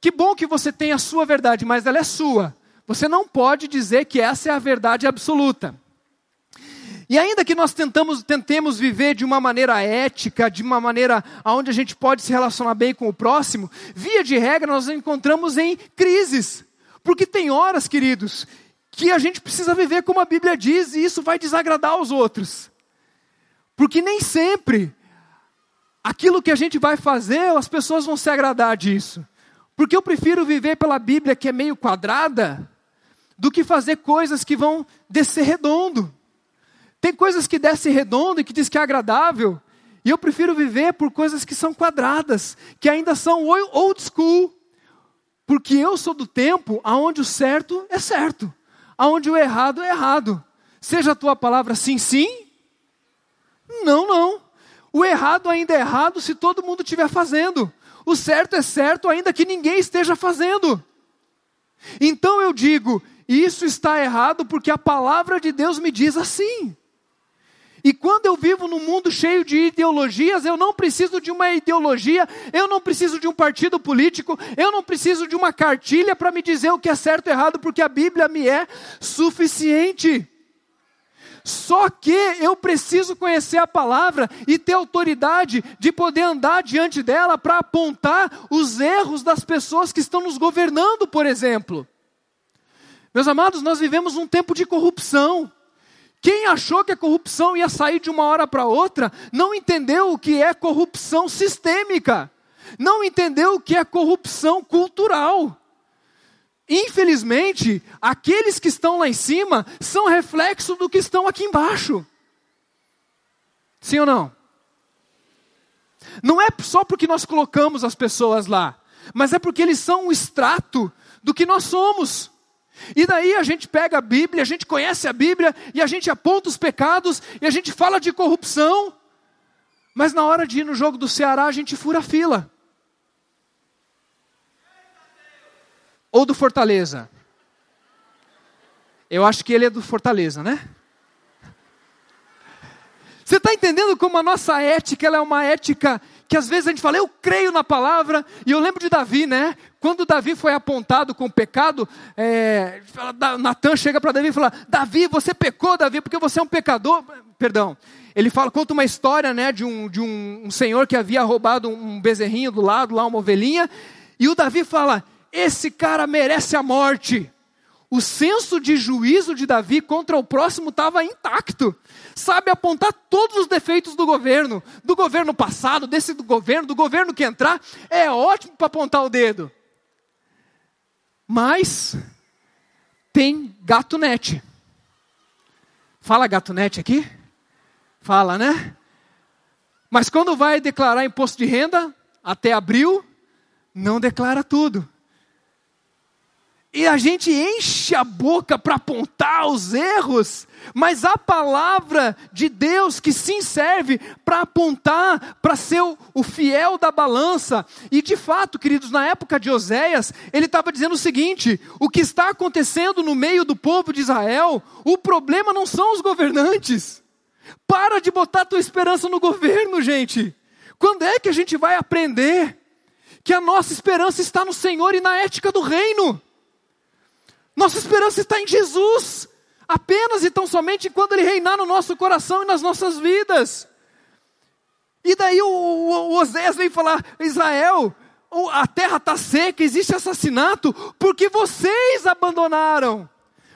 que bom que você tem a sua verdade, mas ela é sua. Você não pode dizer que essa é a verdade absoluta. E ainda que nós tentamos, tentemos viver de uma maneira ética, de uma maneira onde a gente pode se relacionar bem com o próximo, via de regra nós encontramos em crises. Porque tem horas, queridos, que a gente precisa viver como a Bíblia diz e isso vai desagradar aos outros. Porque nem sempre aquilo que a gente vai fazer, as pessoas vão se agradar disso. Porque eu prefiro viver pela Bíblia que é meio quadrada, do que fazer coisas que vão descer redondo. Tem coisas que descem redondo e que diz que é agradável, e eu prefiro viver por coisas que são quadradas, que ainda são old school. Porque eu sou do tempo aonde o certo é certo, aonde o errado é errado. Seja a tua palavra sim, sim, não, não. O errado ainda é errado se todo mundo estiver fazendo. O certo é certo ainda que ninguém esteja fazendo. Então eu digo, isso está errado porque a palavra de Deus me diz assim. E quando eu vivo num mundo cheio de ideologias, eu não preciso de uma ideologia, eu não preciso de um partido político, eu não preciso de uma cartilha para me dizer o que é certo e errado, porque a Bíblia me é suficiente. Só que eu preciso conhecer a palavra e ter autoridade de poder andar diante dela para apontar os erros das pessoas que estão nos governando, por exemplo. Meus amados, nós vivemos um tempo de corrupção. Quem achou que a corrupção ia sair de uma hora para outra, não entendeu o que é corrupção sistêmica, não entendeu o que é corrupção cultural. Infelizmente, aqueles que estão lá em cima são reflexo do que estão aqui embaixo. Sim ou não? Não é só porque nós colocamos as pessoas lá, mas é porque eles são um extrato do que nós somos. E daí a gente pega a Bíblia, a gente conhece a Bíblia e a gente aponta os pecados e a gente fala de corrupção, mas na hora de ir no jogo do Ceará a gente fura a fila. Ou do Fortaleza. Eu acho que ele é do Fortaleza, né? Você está entendendo como a nossa ética é uma ética que às vezes a gente fala, eu creio na palavra, e eu lembro de Davi, né? Quando Davi foi apontado com pecado, é, Natan chega para Davi e fala: Davi, você pecou, Davi, porque você é um pecador. Perdão. Ele fala, conta uma história né, de, um, de um, um senhor que havia roubado um bezerrinho do lado, lá uma ovelhinha, e o Davi fala: Esse cara merece a morte o senso de juízo de Davi contra o próximo estava intacto. Sabe apontar todos os defeitos do governo, do governo passado, desse do governo, do governo que entrar, é ótimo para apontar o dedo. Mas tem gatunete. Fala gatunete aqui? Fala, né? Mas quando vai declarar imposto de renda, até abril, não declara tudo. E a gente enche a boca para apontar os erros, mas a palavra de Deus que sim serve para apontar, para ser o, o, fiel da balança. E de fato, queridos, na época de Oséias, ele estava dizendo o seguinte: o que está acontecendo no meio do povo de Israel, o problema não são os governantes. Para de botar tua esperança no governo, gente. Quando é que a gente vai aprender que a nossa esperança está no Senhor e na ética do reino? Nossa esperança está em Jesus, apenas e tão somente quando Ele reinar no nosso coração e nas nossas vidas. E daí o, o, Osés vem falar: Israel, a terra está seca, existe assassinato, porque vocês abandonaram.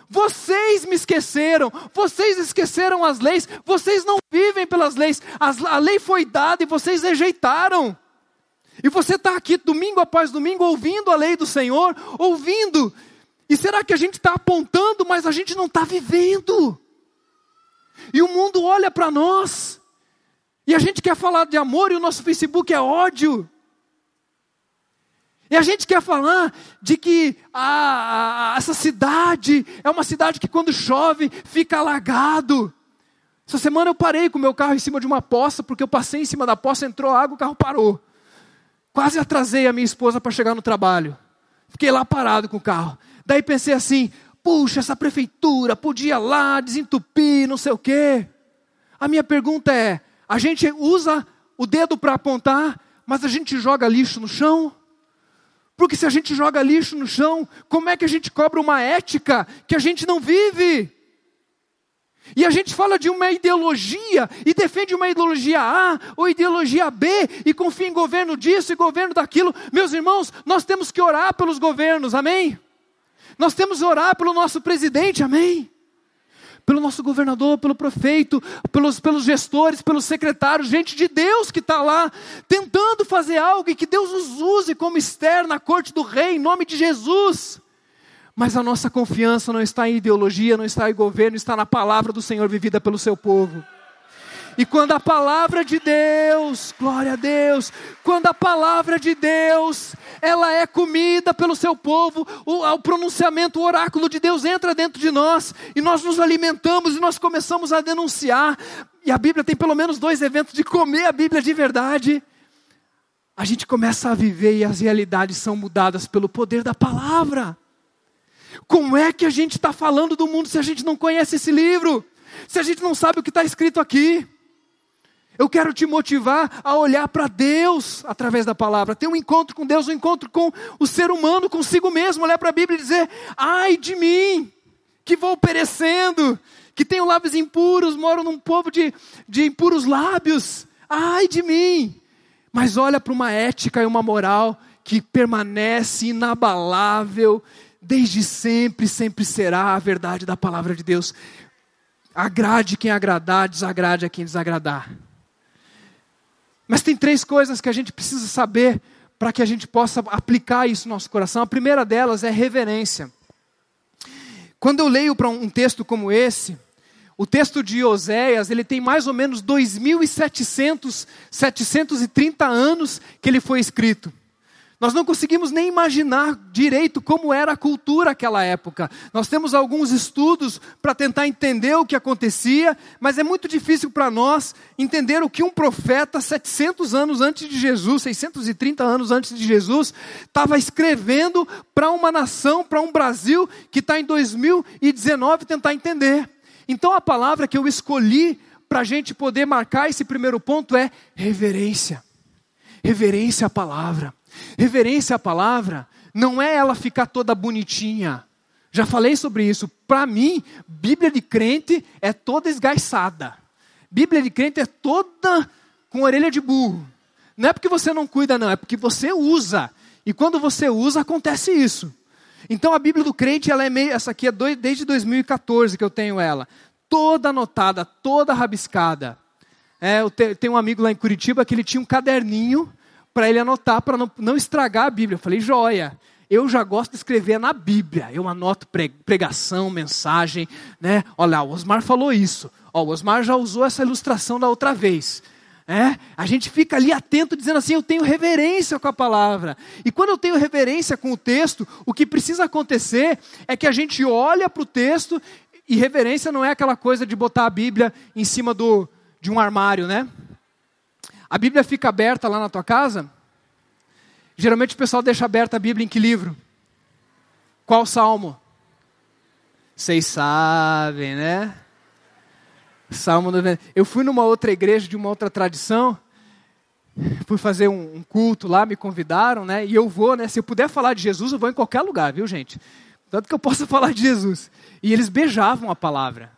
Vocês me esqueceram, vocês esqueceram as leis, vocês não vivem pelas leis, as, a lei foi dada e vocês rejeitaram. E você está aqui domingo após domingo ouvindo a lei do Senhor, ouvindo e será que a gente está apontando, mas a gente não está vivendo? E o mundo olha para nós, e a gente quer falar de amor, e o nosso Facebook é ódio. E a gente quer falar de que a, a, essa cidade é uma cidade que quando chove fica alagado. Essa semana eu parei com o meu carro em cima de uma poça, porque eu passei em cima da poça, entrou água, o carro parou. Quase atrasei a minha esposa para chegar no trabalho. Fiquei lá parado com o carro. Daí pensei assim: puxa, essa prefeitura podia lá desentupir, não sei o quê. A minha pergunta é: a gente usa o dedo para apontar, mas a gente joga lixo no chão? Porque se a gente joga lixo no chão, como é que a gente cobra uma ética que a gente não vive? E a gente fala de uma ideologia e defende uma ideologia A ou ideologia B e confia em governo disso e governo daquilo. Meus irmãos, nós temos que orar pelos governos, amém? Nós temos que orar pelo nosso presidente, amém? Pelo nosso governador, pelo prefeito, pelos, pelos gestores, pelos secretários, gente de Deus que está lá tentando fazer algo e que Deus os use como externo na corte do rei, em nome de Jesus. Mas a nossa confiança não está em ideologia, não está em governo, está na palavra do Senhor vivida pelo seu povo. E quando a palavra de Deus, glória a Deus, quando a palavra de Deus, ela é comida pelo seu povo, o, o pronunciamento, o oráculo de Deus entra dentro de nós, e nós nos alimentamos e nós começamos a denunciar. E a Bíblia tem pelo menos dois eventos de comer a Bíblia de verdade. A gente começa a viver e as realidades são mudadas pelo poder da palavra. Como é que a gente está falando do mundo se a gente não conhece esse livro? Se a gente não sabe o que está escrito aqui? Eu quero te motivar a olhar para Deus através da palavra, ter um encontro com Deus, um encontro com o ser humano, consigo mesmo, olhar para a Bíblia e dizer: ai de mim, que vou perecendo, que tenho lábios impuros, moro num povo de, de impuros lábios, ai de mim. Mas olha para uma ética e uma moral que permanece inabalável, desde sempre, sempre será a verdade da palavra de Deus. Agrade quem agradar, desagrade a quem desagradar. Mas tem três coisas que a gente precisa saber para que a gente possa aplicar isso no nosso coração. A primeira delas é reverência. Quando eu leio para um texto como esse, o texto de Oséias, ele tem mais ou menos 2.700, 730 anos que ele foi escrito. Nós não conseguimos nem imaginar direito como era a cultura naquela época. Nós temos alguns estudos para tentar entender o que acontecia, mas é muito difícil para nós entender o que um profeta, 700 anos antes de Jesus, 630 anos antes de Jesus, estava escrevendo para uma nação, para um Brasil que está em 2019 tentar entender. Então a palavra que eu escolhi para a gente poder marcar esse primeiro ponto é reverência. Reverência à palavra. Reverência à palavra não é ela ficar toda bonitinha. Já falei sobre isso. Para mim, Bíblia de crente é toda esgaiçada. Bíblia de crente é toda com orelha de burro. Não é porque você não cuida, não, é porque você usa. E quando você usa, acontece isso. Então a Bíblia do crente, ela é meio, essa aqui é desde 2014 que eu tenho ela, toda anotada, toda rabiscada. É, eu te, tenho um amigo lá em Curitiba que ele tinha um caderninho para ele anotar, para não, não estragar a Bíblia. Eu falei, joia. Eu já gosto de escrever na Bíblia. Eu anoto pregação, mensagem, né? Olha, o Osmar falou isso. Ó, o Osmar já usou essa ilustração da outra vez. É, a gente fica ali atento dizendo assim, eu tenho reverência com a palavra. E quando eu tenho reverência com o texto, o que precisa acontecer é que a gente olha para o texto e reverência não é aquela coisa de botar a Bíblia em cima do, de um armário, né? A Bíblia fica aberta lá na tua casa? Geralmente o pessoal deixa aberta a Bíblia em que livro? Qual salmo? Vocês sabem, né? Salmo 90. Eu fui numa outra igreja de uma outra tradição, fui fazer um, um, culto lá, me convidaram, né? E eu vou, né? Se eu puder falar de Jesus, eu vou em qualquer lugar, viu, gente? Tanto que eu posso falar de Jesus. E eles beijavam a palavra.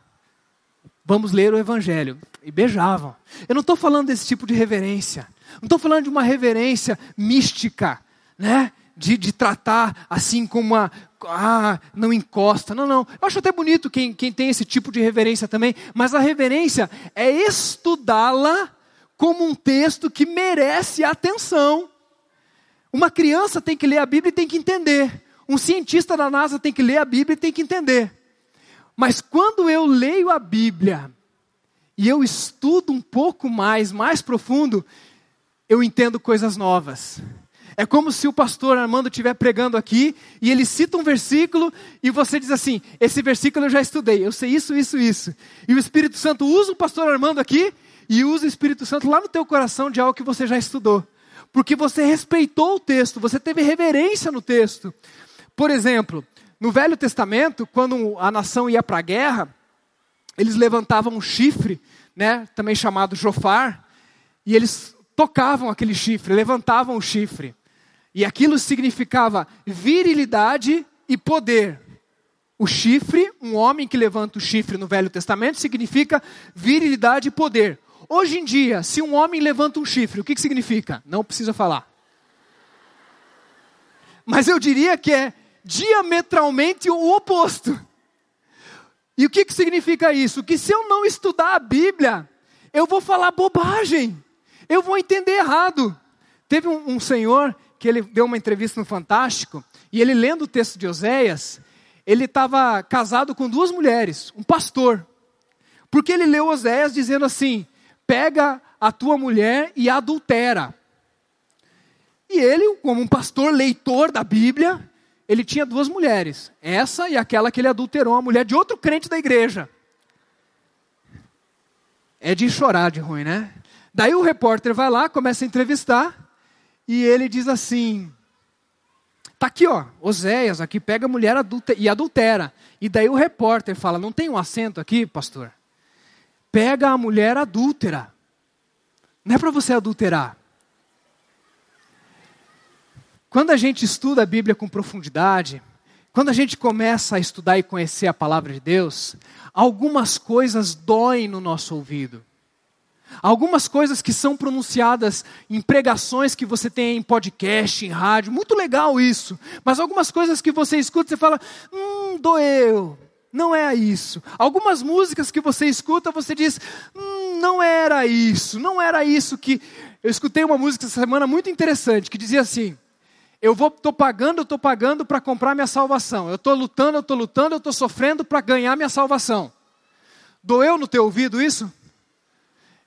Vamos ler o Evangelho. E beijavam. Eu não estou falando desse tipo de reverência. Não estou falando de uma reverência mística, né? De, de tratar assim como uma. Ah, não encosta. Não, não. Eu acho até bonito quem, quem tem esse tipo de reverência também. Mas a reverência é estudá-la como um texto que merece atenção. Uma criança tem que ler a Bíblia e tem que entender. Um cientista da NASA tem que ler a Bíblia e tem que entender. Mas quando eu leio a Bíblia e eu estudo um pouco mais, mais profundo, eu entendo coisas novas. É como se o pastor Armando estiver pregando aqui e ele cita um versículo e você diz assim: Esse versículo eu já estudei, eu sei isso, isso, isso. E o Espírito Santo usa o pastor Armando aqui e usa o Espírito Santo lá no teu coração de algo que você já estudou. Porque você respeitou o texto, você teve reverência no texto. Por exemplo, no Velho Testamento, quando a nação ia para a guerra, eles levantavam um chifre, né, também chamado jofar, e eles tocavam aquele chifre, levantavam o chifre. E aquilo significava virilidade e poder. O chifre, um homem que levanta o chifre no Velho Testamento, significa virilidade e poder. Hoje em dia, se um homem levanta um chifre, o que, que significa? Não precisa falar. Mas eu diria que é diametralmente o oposto. E o que, que significa isso? Que se eu não estudar a Bíblia, eu vou falar bobagem, eu vou entender errado. Teve um, um senhor que ele deu uma entrevista no Fantástico, e ele lendo o texto de Oséias, ele estava casado com duas mulheres, um pastor. Porque ele leu Oséias dizendo assim: pega a tua mulher e adultera. E ele, como um pastor leitor da Bíblia, ele tinha duas mulheres, essa e aquela que ele adulterou, a mulher de outro crente da igreja. É de chorar de ruim, né? Daí o repórter vai lá, começa a entrevistar, e ele diz assim: Tá aqui, ó, Oséias, aqui pega a mulher e adultera. E daí o repórter fala: Não tem um acento aqui, pastor? Pega a mulher adúltera. Não é para você adulterar. Quando a gente estuda a Bíblia com profundidade, quando a gente começa a estudar e conhecer a palavra de Deus, algumas coisas doem no nosso ouvido. Algumas coisas que são pronunciadas em pregações que você tem em podcast, em rádio, muito legal isso. Mas algumas coisas que você escuta, você fala, hum, doeu. Não é isso. Algumas músicas que você escuta, você diz, hum, não era isso, não era isso que. Eu escutei uma música essa semana muito interessante que dizia assim: eu vou, estou pagando, eu estou pagando para comprar minha salvação. Eu estou lutando, eu estou lutando, eu estou sofrendo para ganhar minha salvação. Doeu no teu ouvido isso?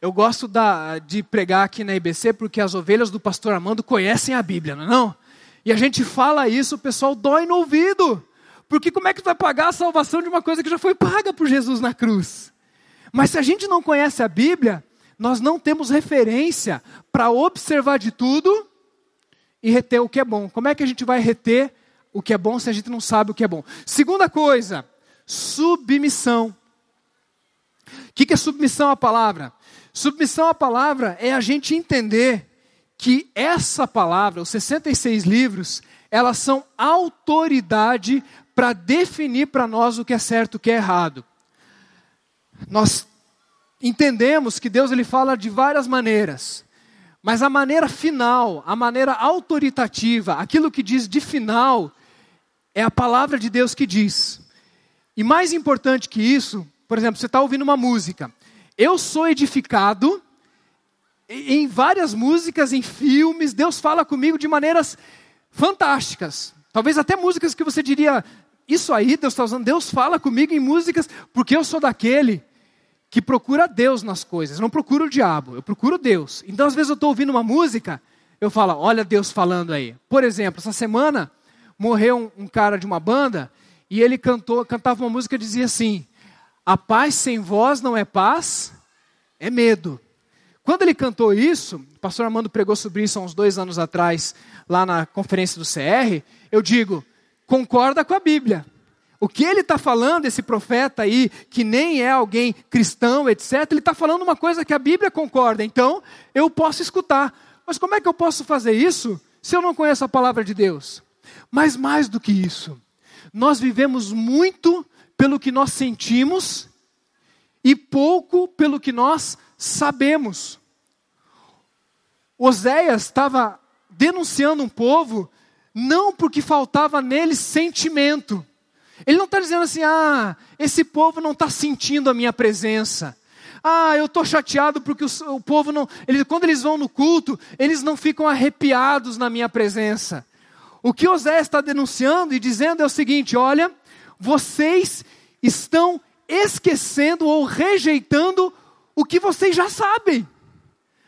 Eu gosto da, de pregar aqui na IBC porque as ovelhas do pastor Armando conhecem a Bíblia, não é não? E a gente fala isso, o pessoal dói no ouvido. Porque como é que tu vai pagar a salvação de uma coisa que já foi paga por Jesus na cruz? Mas se a gente não conhece a Bíblia, nós não temos referência para observar de tudo e reter o que é bom. Como é que a gente vai reter o que é bom se a gente não sabe o que é bom? Segunda coisa, submissão. O que é submissão à palavra? Submissão à palavra é a gente entender que essa palavra, os 66 livros, elas são autoridade para definir para nós o que é certo e o que é errado. Nós entendemos que Deus ele fala de várias maneiras, mas a maneira final, a maneira autoritativa, aquilo que diz de final, é a palavra de Deus que diz. E mais importante que isso, por exemplo, você está ouvindo uma música. Eu sou edificado em várias músicas, em filmes, Deus fala comigo de maneiras fantásticas. Talvez até músicas que você diria, isso aí Deus está usando. Deus fala comigo em músicas porque eu sou daquele que procura Deus nas coisas. Não procuro o diabo, eu procuro Deus. Então, às vezes, eu estou ouvindo uma música, eu falo, olha Deus falando aí. Por exemplo, essa semana morreu um, um cara de uma banda e ele cantou, cantava uma música que dizia assim: A paz sem voz não é paz, é medo. Quando ele cantou isso, o pastor Armando pregou sobre isso há uns dois anos atrás, lá na conferência do CR, eu digo, concorda com a Bíblia. O que ele está falando, esse profeta aí, que nem é alguém cristão, etc., ele está falando uma coisa que a Bíblia concorda, então eu posso escutar. Mas como é que eu posso fazer isso se eu não conheço a palavra de Deus? Mas mais do que isso, nós vivemos muito pelo que nós sentimos e pouco pelo que nós sabemos. Oséias estava denunciando um povo não porque faltava nele sentimento. Ele não está dizendo assim, ah, esse povo não está sentindo a minha presença. Ah, eu estou chateado porque o, o povo não. Quando eles vão no culto, eles não ficam arrepiados na minha presença. O que Oséias está denunciando e dizendo é o seguinte: olha, vocês estão esquecendo ou rejeitando o que vocês já sabem.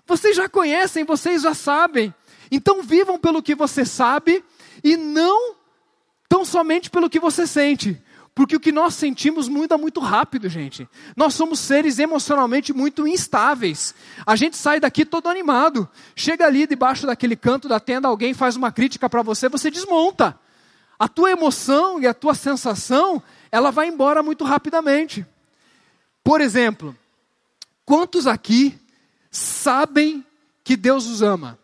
Vocês já conhecem, vocês já sabem. Então vivam pelo que você sabe e não tão somente pelo que você sente. Porque o que nós sentimos muda muito rápido, gente. Nós somos seres emocionalmente muito instáveis. A gente sai daqui todo animado. Chega ali debaixo daquele canto da tenda, alguém faz uma crítica para você, você desmonta. A tua emoção e a tua sensação, ela vai embora muito rapidamente. Por exemplo, quantos aqui sabem que Deus os ama.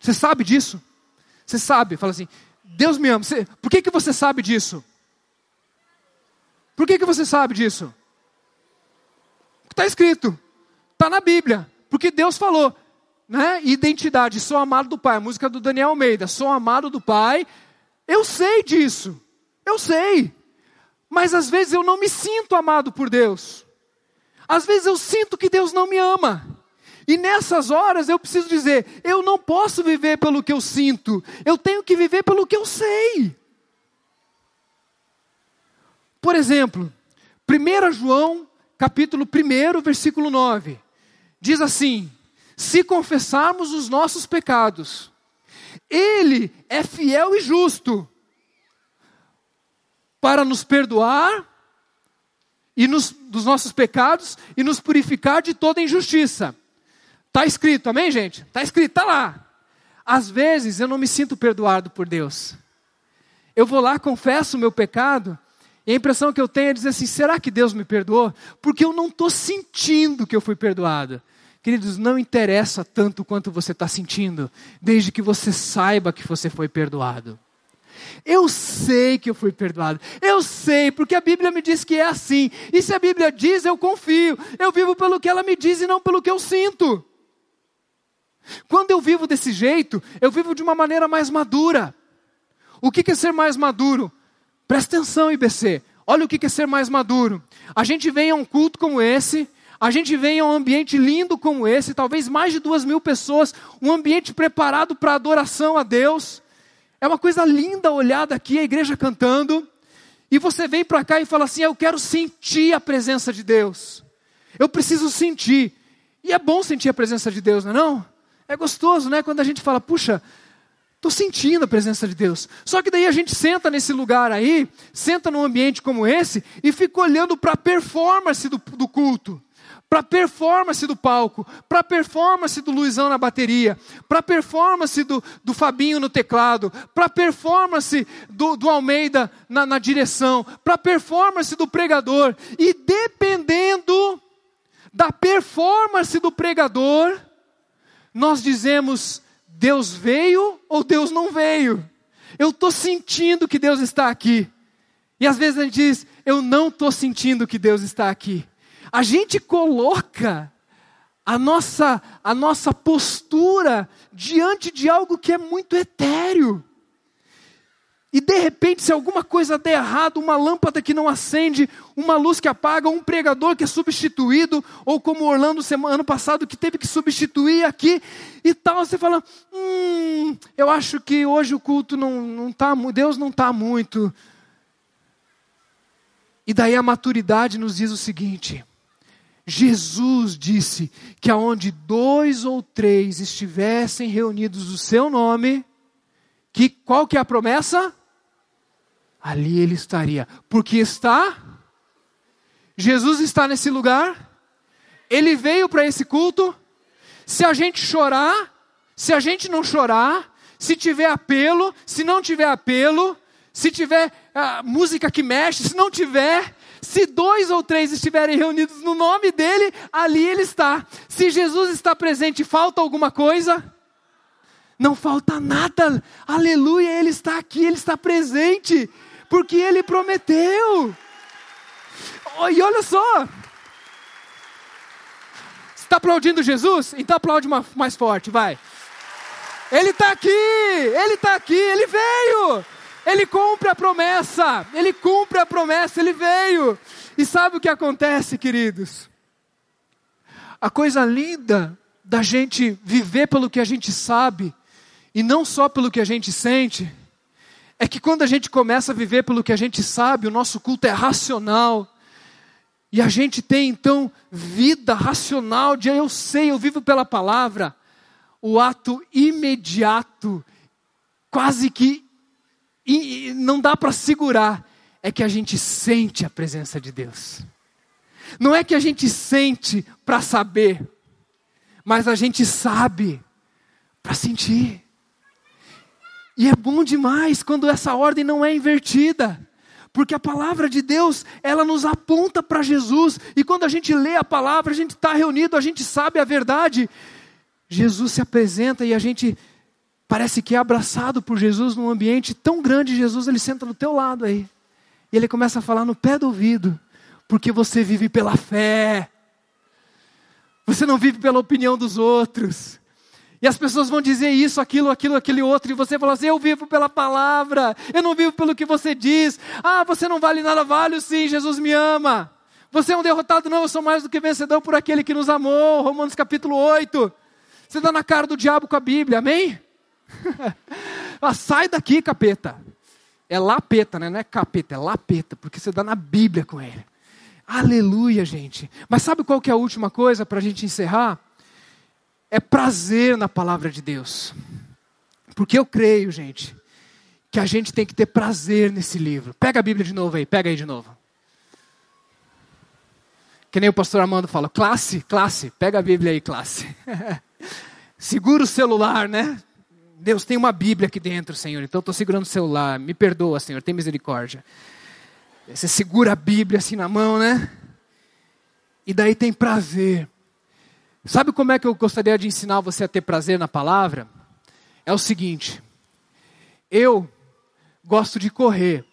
Você sabe disso? Você sabe, fala assim, Deus me ama. Você, por que, que você sabe disso? Por que, que você sabe disso? Está escrito, está na Bíblia, porque Deus falou, né? Identidade, sou amado do Pai, música do Daniel Almeida, sou amado do Pai, eu sei disso, eu sei, mas às vezes eu não me sinto amado por Deus. Às vezes eu sinto que Deus não me ama. E nessas horas eu preciso dizer: eu não posso viver pelo que eu sinto, eu tenho que viver pelo que eu sei. Por exemplo, 1 João, capítulo 1, versículo 9, diz assim: Se confessarmos os nossos pecados, Ele é fiel e justo para nos perdoar e nos, dos nossos pecados e nos purificar de toda injustiça. Está escrito, amém, gente? Está escrito, está lá. Às vezes eu não me sinto perdoado por Deus. Eu vou lá, confesso o meu pecado, e a impressão que eu tenho é dizer assim: será que Deus me perdoou? Porque eu não estou sentindo que eu fui perdoado. Queridos, não interessa tanto quanto você está sentindo, desde que você saiba que você foi perdoado. Eu sei que eu fui perdoado. Eu sei, porque a Bíblia me diz que é assim. E se a Bíblia diz, eu confio. Eu vivo pelo que ela me diz e não pelo que eu sinto. Quando eu vivo desse jeito, eu vivo de uma maneira mais madura. O que é ser mais maduro? Presta atenção, IBC. Olha o que é ser mais maduro. A gente vem a um culto como esse, a gente vem a um ambiente lindo como esse, talvez mais de duas mil pessoas, um ambiente preparado para adoração a Deus. É uma coisa linda olhar daqui a igreja cantando. E você vem para cá e fala assim: Eu quero sentir a presença de Deus. Eu preciso sentir. E é bom sentir a presença de Deus, não é? Não? É gostoso, né? Quando a gente fala, puxa, estou sentindo a presença de Deus. Só que daí a gente senta nesse lugar aí, senta num ambiente como esse e fica olhando para a performance do, do culto para a performance do palco, para a performance do Luizão na bateria, para a performance do, do Fabinho no teclado, para a performance do, do Almeida na, na direção, para a performance do pregador. E dependendo da performance do pregador, nós dizemos: Deus veio ou Deus não veio. Eu estou sentindo que Deus está aqui. E às vezes a gente diz: Eu não estou sentindo que Deus está aqui a gente coloca a nossa, a nossa postura diante de algo que é muito etéreo. E de repente, se alguma coisa der errado, uma lâmpada que não acende, uma luz que apaga, um pregador que é substituído, ou como Orlando ano passado que teve que substituir aqui e tal, você fala: hum, eu acho que hoje o culto não, não tá, Deus não está muito. E daí a maturidade nos diz o seguinte: Jesus disse que aonde dois ou três estivessem reunidos o seu nome, que qual que é a promessa? Ali ele estaria. Porque está Jesus está nesse lugar. Ele veio para esse culto. Se a gente chorar, se a gente não chorar, se tiver apelo, se não tiver apelo, se tiver ah, música que mexe, se não tiver, se dois ou três estiverem reunidos no nome dele, ali ele está. Se Jesus está presente, falta alguma coisa? Não falta nada. Aleluia, ele está aqui, ele está presente, porque ele prometeu. Oh, e olha só. Está aplaudindo Jesus? Então aplaude mais forte, vai. Ele está aqui, ele está aqui, ele veio. Ele cumpre a promessa, ele cumpre a promessa, ele veio. E sabe o que acontece, queridos? A coisa linda da gente viver pelo que a gente sabe e não só pelo que a gente sente, é que quando a gente começa a viver pelo que a gente sabe, o nosso culto é racional. E a gente tem então vida racional de eu sei, eu vivo pela palavra. O ato imediato, quase que e não dá para segurar, é que a gente sente a presença de Deus. Não é que a gente sente para saber, mas a gente sabe para sentir. E é bom demais quando essa ordem não é invertida. Porque a palavra de Deus, ela nos aponta para Jesus. E quando a gente lê a palavra, a gente está reunido, a gente sabe a verdade. Jesus se apresenta e a gente parece que é abraçado por Jesus num ambiente tão grande, Jesus ele senta do teu lado aí. E ele começa a falar no pé do ouvido, porque você vive pela fé. Você não vive pela opinião dos outros. E as pessoas vão dizer isso, aquilo, aquilo, aquele outro, e você fala assim: eu vivo pela palavra, eu não vivo pelo que você diz. Ah, você não vale nada, vale sim, Jesus me ama. Você é um derrotado, não, eu sou mais do que vencedor por aquele que nos amou. Romanos capítulo 8. Você dá na cara do diabo com a Bíblia, amém? ah, sai daqui, capeta. É lapeta, né? Não é capeta, é lapeta, porque você dá na Bíblia com ele. Aleluia, gente. Mas sabe qual que é a última coisa para a gente encerrar? É prazer na palavra de Deus. Porque eu creio, gente, que a gente tem que ter prazer nesse livro. Pega a Bíblia de novo aí, pega aí de novo. Que nem o pastor Armando fala, classe, classe, pega a Bíblia aí, classe. Segura o celular, né? Deus, tem uma Bíblia aqui dentro, Senhor, então estou segurando o celular. Me perdoa, Senhor, tem misericórdia. Você segura a Bíblia assim na mão, né? E daí tem prazer. Sabe como é que eu gostaria de ensinar você a ter prazer na palavra? É o seguinte: eu gosto de correr.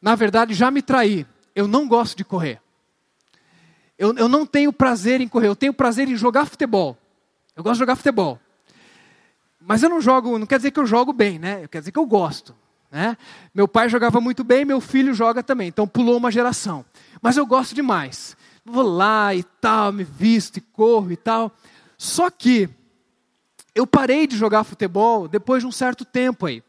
Na verdade, já me traí. Eu não gosto de correr. Eu, eu não tenho prazer em correr. Eu tenho prazer em jogar futebol. Eu gosto de jogar futebol. Mas eu não jogo, não quer dizer que eu jogo bem, né? Quer dizer que eu gosto. Né? Meu pai jogava muito bem, meu filho joga também. Então pulou uma geração. Mas eu gosto demais. Vou lá e tal, me visto e corro e tal. Só que eu parei de jogar futebol depois de um certo tempo aí.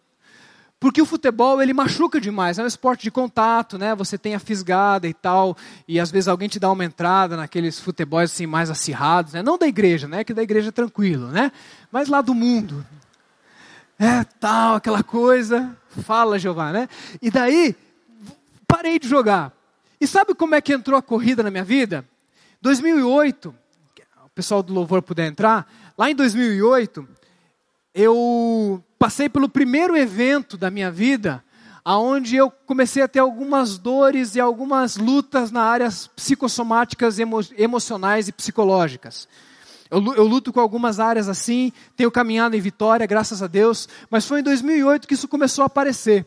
Porque o futebol, ele machuca demais, é um esporte de contato, né? Você tem a fisgada e tal, e às vezes alguém te dá uma entrada naqueles futebols assim mais acirrados, né? Não da igreja, né? Que da igreja é tranquilo, né? Mas lá do mundo. É, tal, aquela coisa. Fala, Jeová, né? E daí, parei de jogar. E sabe como é que entrou a corrida na minha vida? 2008, o pessoal do louvor puder entrar, lá em 2008, eu passei pelo primeiro evento da minha vida aonde eu comecei a ter algumas dores e algumas lutas na áreas psicossomáticas, emo emocionais e psicológicas. Eu, eu, luto com algumas áreas assim, tenho caminhado em vitória, graças a Deus, mas foi em 2008 que isso começou a aparecer.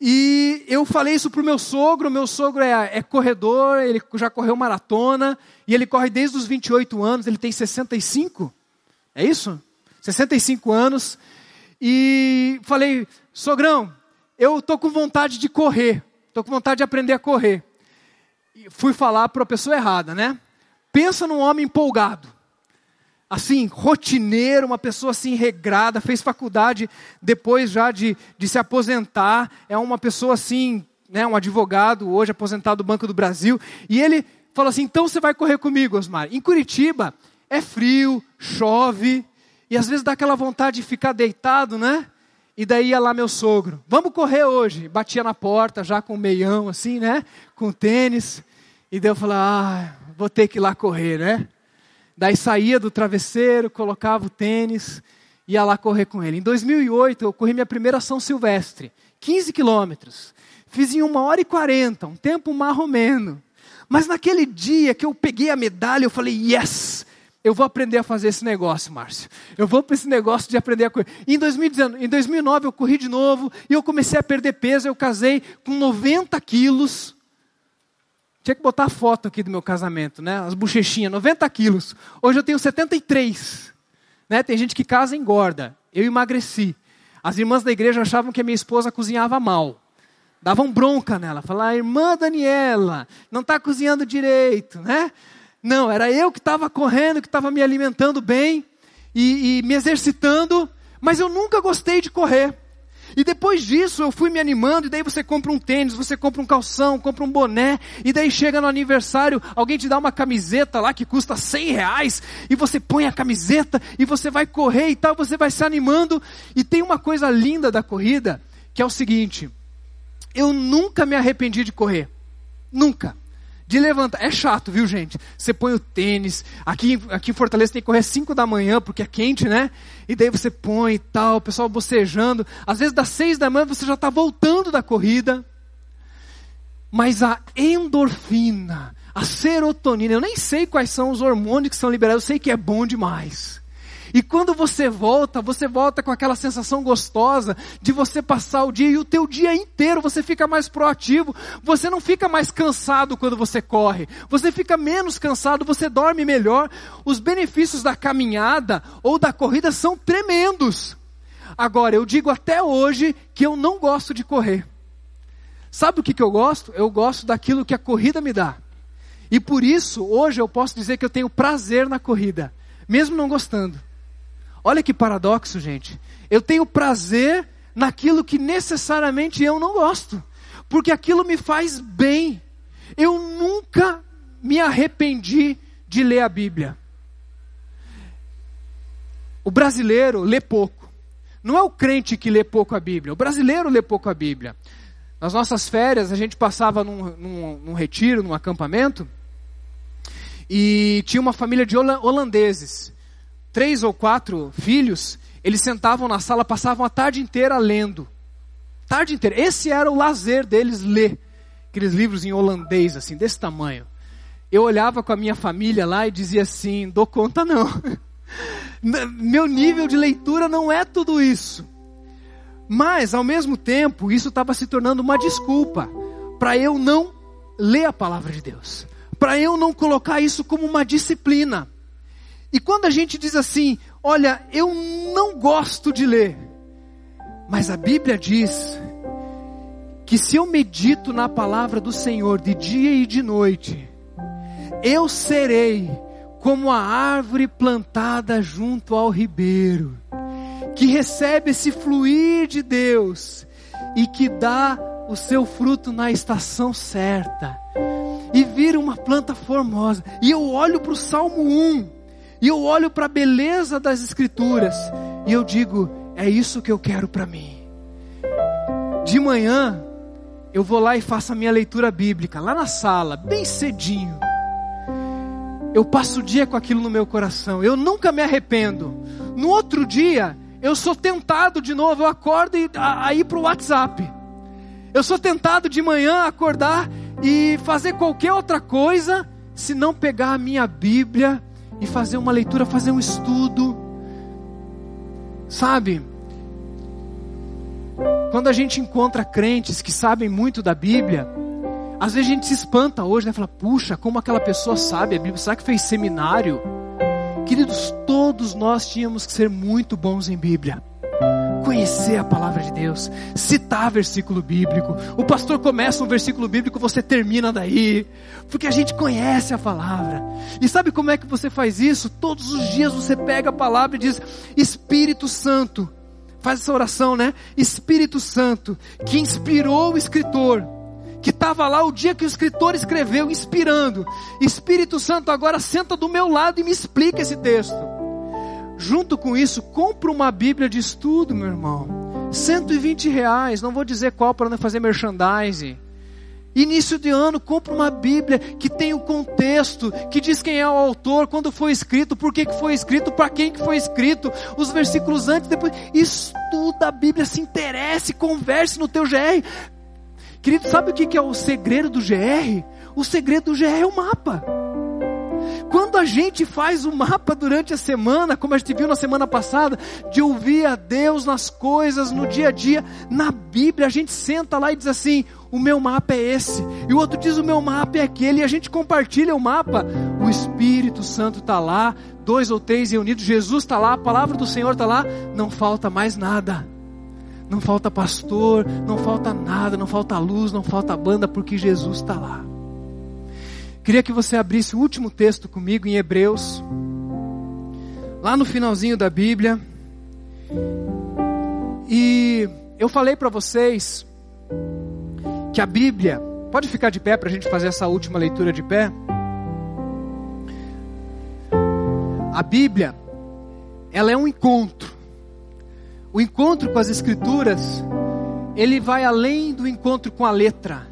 E eu falei isso para o meu sogro, meu sogro é, é corredor, ele já correu maratona, e ele corre desde os 28 anos, ele tem 65, é isso? 65 anos, e falei, sogrão, eu tô com vontade de correr, tô com vontade de aprender a correr. E fui falar para a pessoa errada, né? Pensa num homem empolgado, assim, rotineiro, uma pessoa assim regrada, fez faculdade depois já de, de se aposentar, é uma pessoa assim, né, um advogado, hoje aposentado do Banco do Brasil, e ele falou assim: então você vai correr comigo, Osmar. Em Curitiba é frio, chove, e às vezes dá aquela vontade de ficar deitado, né? E daí ia lá meu sogro, vamos correr hoje. Batia na porta, já com o meião, assim, né? Com tênis. E daí eu falei, ah, vou ter que ir lá correr, né? Daí saía do travesseiro, colocava o tênis, ia lá correr com ele. Em 2008, eu corri minha primeira São Silvestre, 15 quilômetros. Fiz em uma hora e quarenta, um tempo marromeno. Mas naquele dia que eu peguei a medalha, eu falei, yes! eu vou aprender a fazer esse negócio, Márcio. Eu vou para esse negócio de aprender a correr. Em, 2019, em 2009 eu corri de novo e eu comecei a perder peso. Eu casei com 90 quilos. Tinha que botar a foto aqui do meu casamento, né? As bochechinhas, 90 quilos. Hoje eu tenho 73. Né? Tem gente que casa e engorda. Eu emagreci. As irmãs da igreja achavam que a minha esposa cozinhava mal. Davam bronca nela. Falavam, irmã Daniela, não está cozinhando direito, né? Não, era eu que estava correndo, que estava me alimentando bem e, e me exercitando, mas eu nunca gostei de correr. E depois disso eu fui me animando, e daí você compra um tênis, você compra um calção, compra um boné, e daí chega no aniversário, alguém te dá uma camiseta lá que custa 100 reais, e você põe a camiseta, e você vai correr e tal, você vai se animando. E tem uma coisa linda da corrida, que é o seguinte: eu nunca me arrependi de correr. Nunca de levantar. É chato, viu, gente? Você põe o tênis. Aqui, aqui em Fortaleza tem que correr 5 da manhã, porque é quente, né? E daí você põe e tal, o pessoal bocejando. Às vezes, das 6 da manhã, você já está voltando da corrida. Mas a endorfina, a serotonina, eu nem sei quais são os hormônios que são liberados, eu sei que é bom demais. E quando você volta, você volta com aquela sensação gostosa de você passar o dia e o teu dia inteiro você fica mais proativo. Você não fica mais cansado quando você corre. Você fica menos cansado, você dorme melhor. Os benefícios da caminhada ou da corrida são tremendos. Agora, eu digo até hoje que eu não gosto de correr. Sabe o que, que eu gosto? Eu gosto daquilo que a corrida me dá. E por isso, hoje eu posso dizer que eu tenho prazer na corrida, mesmo não gostando. Olha que paradoxo, gente. Eu tenho prazer naquilo que necessariamente eu não gosto, porque aquilo me faz bem. Eu nunca me arrependi de ler a Bíblia. O brasileiro lê pouco. Não é o crente que lê pouco a Bíblia, o brasileiro lê pouco a Bíblia. Nas nossas férias, a gente passava num, num, num retiro, num acampamento, e tinha uma família de holandeses três ou quatro filhos, eles sentavam na sala, passavam a tarde inteira lendo. Tarde inteira. Esse era o lazer deles ler. Aqueles livros em holandês, assim, desse tamanho. Eu olhava com a minha família lá e dizia assim: dou conta não. Meu nível de leitura não é tudo isso. Mas, ao mesmo tempo, isso estava se tornando uma desculpa para eu não ler a palavra de Deus. Para eu não colocar isso como uma disciplina. E quando a gente diz assim, olha, eu não gosto de ler, mas a Bíblia diz que se eu medito na palavra do Senhor de dia e de noite, eu serei como a árvore plantada junto ao ribeiro, que recebe esse fluir de Deus e que dá o seu fruto na estação certa e vira uma planta formosa. E eu olho para o Salmo 1 e eu olho para a beleza das Escrituras e eu digo: é isso que eu quero para mim. De manhã eu vou lá e faço a minha leitura bíblica lá na sala, bem cedinho. Eu passo o dia com aquilo no meu coração. Eu nunca me arrependo. No outro dia, eu sou tentado de novo. Eu acordo e a, ir para o WhatsApp. Eu sou tentado de manhã acordar e fazer qualquer outra coisa, se não pegar a minha Bíblia e fazer uma leitura, fazer um estudo. Sabe? Quando a gente encontra crentes que sabem muito da Bíblia, às vezes a gente se espanta hoje, né? Fala, puxa, como aquela pessoa sabe a Bíblia? Será que fez seminário? Queridos, todos nós tínhamos que ser muito bons em Bíblia. Conhecer a palavra de Deus, citar versículo bíblico. O pastor começa um versículo bíblico, você termina daí, porque a gente conhece a palavra. E sabe como é que você faz isso? Todos os dias você pega a palavra e diz: Espírito Santo, faz essa oração, né? Espírito Santo, que inspirou o escritor que estava lá o dia que o escritor escreveu, inspirando. Espírito Santo agora senta do meu lado e me explica esse texto. Junto com isso, compra uma Bíblia de estudo, meu irmão. 120 reais, não vou dizer qual para não fazer merchandising. Início de ano, compra uma Bíblia que tem o contexto, que diz quem é o autor, quando foi escrito, por que, que foi escrito, para quem que foi escrito, os versículos antes, depois. Estuda a Bíblia, se interesse, converse no teu GR. Querido, sabe o que é o segredo do GR? O segredo do GR é o mapa. Quando a gente faz o mapa durante a semana, como a gente viu na semana passada, de ouvir a Deus nas coisas, no dia a dia, na Bíblia, a gente senta lá e diz assim: o meu mapa é esse, e o outro diz: o meu mapa é aquele, e a gente compartilha o mapa. O Espírito Santo está lá, dois ou três reunidos, Jesus está lá, a palavra do Senhor está lá, não falta mais nada. Não falta pastor, não falta nada, não falta luz, não falta banda, porque Jesus está lá. Queria que você abrisse o último texto comigo em Hebreus, lá no finalzinho da Bíblia. E eu falei para vocês que a Bíblia, pode ficar de pé para a gente fazer essa última leitura de pé? A Bíblia, ela é um encontro o encontro com as Escrituras, ele vai além do encontro com a letra,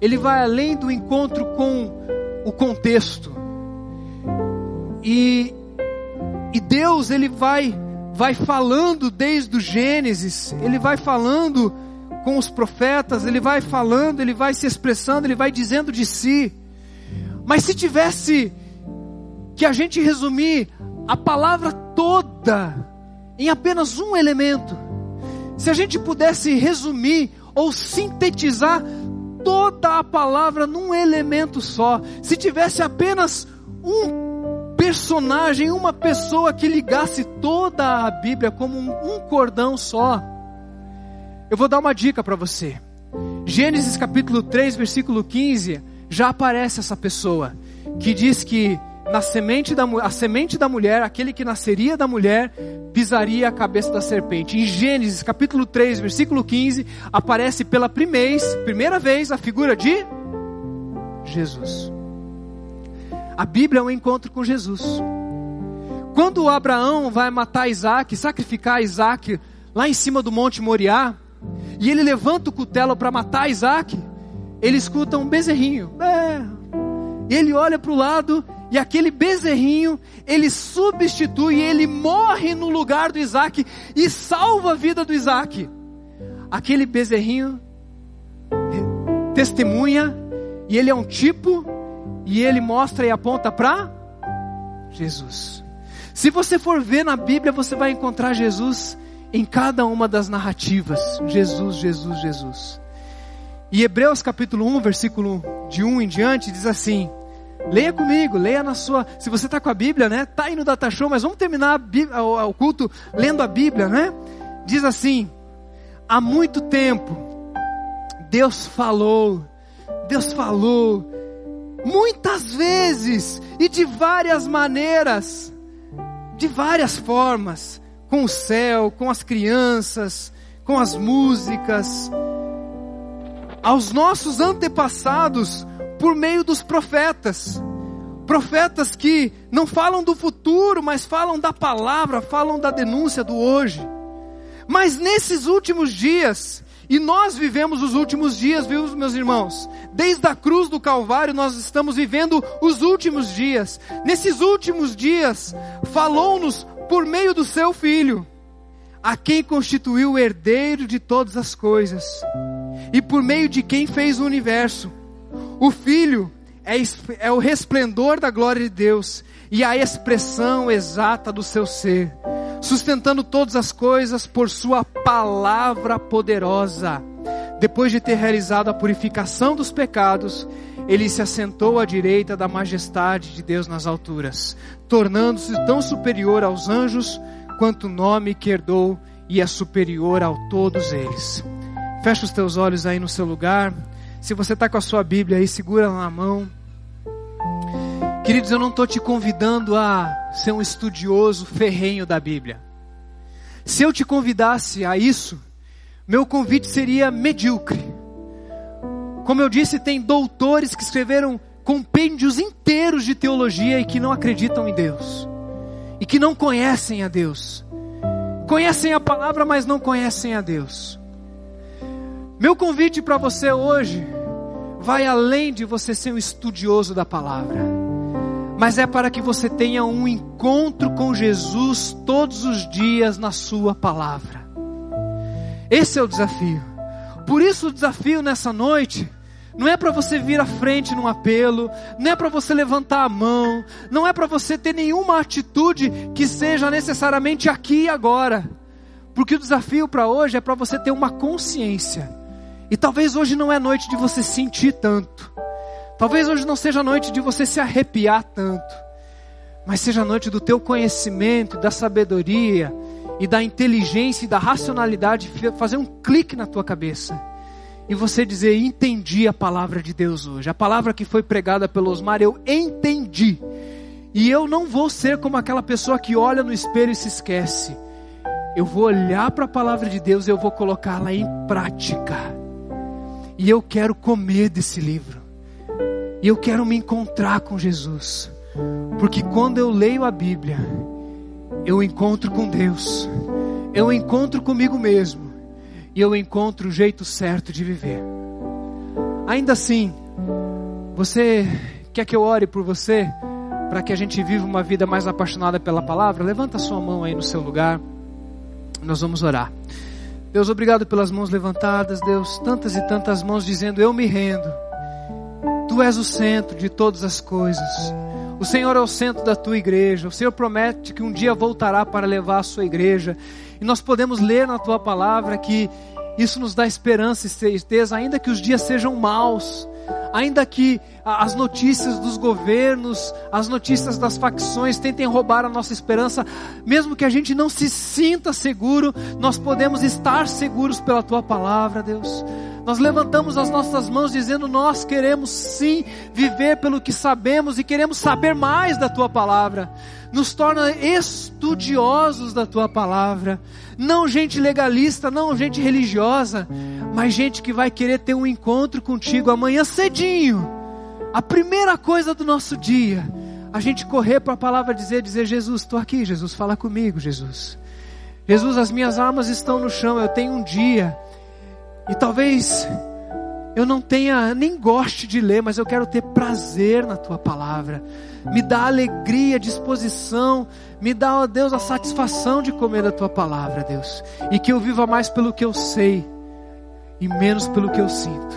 ele vai além do encontro com o contexto. E, e Deus, ele vai, vai falando desde o Gênesis, ele vai falando com os profetas, ele vai falando, ele vai se expressando, ele vai dizendo de si. Mas se tivesse que a gente resumir a palavra toda, em apenas um elemento. Se a gente pudesse resumir ou sintetizar toda a palavra num elemento só, se tivesse apenas um personagem, uma pessoa que ligasse toda a Bíblia como um, cordão só, eu vou dar uma dica para você. Gênesis capítulo 3, versículo 15, já aparece essa pessoa que diz que na semente da, a semente da mulher, aquele que nasceria da mulher, pisaria a cabeça da serpente. Em Gênesis capítulo 3, versículo 15, aparece pela primeira, vez a figura de Jesus. A Bíblia é um encontro com Jesus. Quando Abraão vai matar Isaac, sacrificar Isaac lá em cima do Monte Moriá, e ele levanta o cutelo para matar Isaac, ele escuta um bezerrinho. É. Ele olha para o lado e aquele bezerrinho, ele substitui, ele morre no lugar do Isaac e salva a vida do Isaac. Aquele bezerrinho testemunha, e ele é um tipo, e ele mostra e aponta para Jesus. Se você for ver na Bíblia, você vai encontrar Jesus em cada uma das narrativas. Jesus, Jesus, Jesus. E Hebreus capítulo 1, versículo de 1 em diante, diz assim: Leia comigo, leia na sua. Se você está com a Bíblia, né? Tá aí no Data Show, mas vamos terminar Bíblia, o, o culto lendo a Bíblia, né? Diz assim: há muito tempo Deus falou, Deus falou, muitas vezes e de várias maneiras, de várias formas, com o céu, com as crianças, com as músicas, aos nossos antepassados por meio dos profetas. Profetas que não falam do futuro, mas falam da palavra, falam da denúncia do hoje. Mas nesses últimos dias, e nós vivemos os últimos dias, viu, meus irmãos? Desde a cruz do Calvário, nós estamos vivendo os últimos dias. Nesses últimos dias, falou-nos por meio do seu Filho, a quem constituiu o herdeiro de todas as coisas, e por meio de quem fez o universo. O Filho é, é o resplendor da glória de Deus e a expressão exata do seu ser, sustentando todas as coisas por sua palavra poderosa. Depois de ter realizado a purificação dos pecados, ele se assentou à direita da majestade de Deus nas alturas, tornando-se tão superior aos anjos quanto o nome que herdou e é superior a todos eles. Fecha os teus olhos aí no seu lugar. Se você está com a sua Bíblia aí, segura na mão. Queridos, eu não estou te convidando a ser um estudioso ferrenho da Bíblia. Se eu te convidasse a isso, meu convite seria medíocre. Como eu disse, tem doutores que escreveram compêndios inteiros de teologia e que não acreditam em Deus. E que não conhecem a Deus. Conhecem a palavra, mas não conhecem a Deus. Meu convite para você hoje vai além de você ser um estudioso da palavra mas é para que você tenha um encontro com Jesus todos os dias na Sua palavra. Esse é o desafio. Por isso, o desafio nessa noite não é para você vir à frente num apelo, não é para você levantar a mão, não é para você ter nenhuma atitude que seja necessariamente aqui e agora. Porque o desafio para hoje é para você ter uma consciência. E talvez hoje não é noite de você sentir tanto. Talvez hoje não seja noite de você se arrepiar tanto, mas seja noite do teu conhecimento, da sabedoria e da inteligência e da racionalidade fazer um clique na tua cabeça e você dizer: Entendi a palavra de Deus hoje, a palavra que foi pregada pelo Osmar, eu entendi. E eu não vou ser como aquela pessoa que olha no espelho e se esquece. Eu vou olhar para a palavra de Deus e eu vou colocá-la em prática. E eu quero comer desse livro. E eu quero me encontrar com Jesus. Porque quando eu leio a Bíblia, eu encontro com Deus. Eu encontro comigo mesmo. E eu encontro o jeito certo de viver. Ainda assim, você quer que eu ore por você? Para que a gente viva uma vida mais apaixonada pela palavra? Levanta sua mão aí no seu lugar. Nós vamos orar. Deus, obrigado pelas mãos levantadas, Deus, tantas e tantas mãos dizendo: Eu me rendo. Tu és o centro de todas as coisas. O Senhor é o centro da tua igreja. O Senhor promete que um dia voltará para levar a sua igreja. E nós podemos ler na tua palavra que isso nos dá esperança e certeza, ainda que os dias sejam maus, ainda que as notícias dos governos, as notícias das facções tentem roubar a nossa esperança, mesmo que a gente não se sinta seguro, nós podemos estar seguros pela tua palavra, Deus. Nós levantamos as nossas mãos dizendo: Nós queremos sim viver pelo que sabemos e queremos saber mais da tua palavra. Nos torna estudiosos da tua palavra. Não gente legalista, não gente religiosa, mas gente que vai querer ter um encontro contigo amanhã cedinho. A primeira coisa do nosso dia, a gente correr para a palavra dizer, dizer, Jesus, estou aqui, Jesus, fala comigo, Jesus. Jesus, as minhas armas estão no chão, eu tenho um dia e talvez eu não tenha, nem goste de ler, mas eu quero ter prazer na tua palavra. Me dá alegria, disposição, me dá, ó Deus, a satisfação de comer da tua palavra, Deus. E que eu viva mais pelo que eu sei e menos pelo que eu sinto.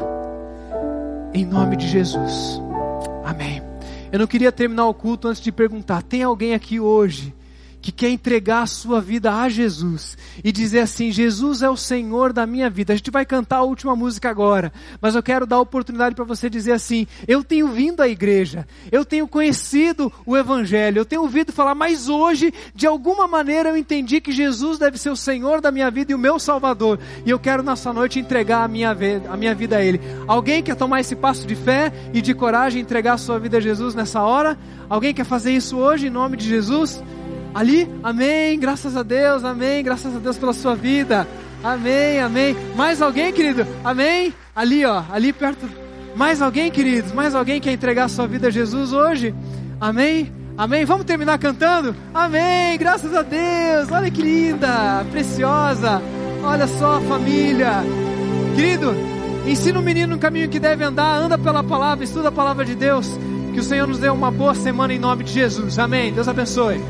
Em nome de Jesus. Amém. Eu não queria terminar o culto antes de perguntar: tem alguém aqui hoje que quer entregar a sua vida a Jesus e dizer assim: Jesus é o Senhor da minha vida. A gente vai cantar a última música agora, mas eu quero dar a oportunidade para você dizer assim: eu tenho vindo à igreja, eu tenho conhecido o Evangelho, eu tenho ouvido falar, mas hoje, de alguma maneira, eu entendi que Jesus deve ser o Senhor da minha vida e o meu Salvador, e eu quero nessa noite entregar a minha, a minha vida a Ele. Alguém quer tomar esse passo de fé e de coragem entregar a sua vida a Jesus nessa hora? Alguém quer fazer isso hoje em nome de Jesus? Ali, amém, graças a Deus, amém, graças a Deus pela sua vida. Amém, amém. Mais alguém, querido? Amém? Ali, ó, ali perto. Mais alguém, queridos? Mais alguém quer entregar a sua vida a Jesus hoje? Amém? Amém? Vamos terminar cantando? Amém! Graças a Deus! Olha que linda, preciosa. Olha só, família. Querido, ensina o menino no caminho que deve andar, anda pela palavra, estuda a palavra de Deus. Que o Senhor nos dê uma boa semana em nome de Jesus. Amém. Deus abençoe.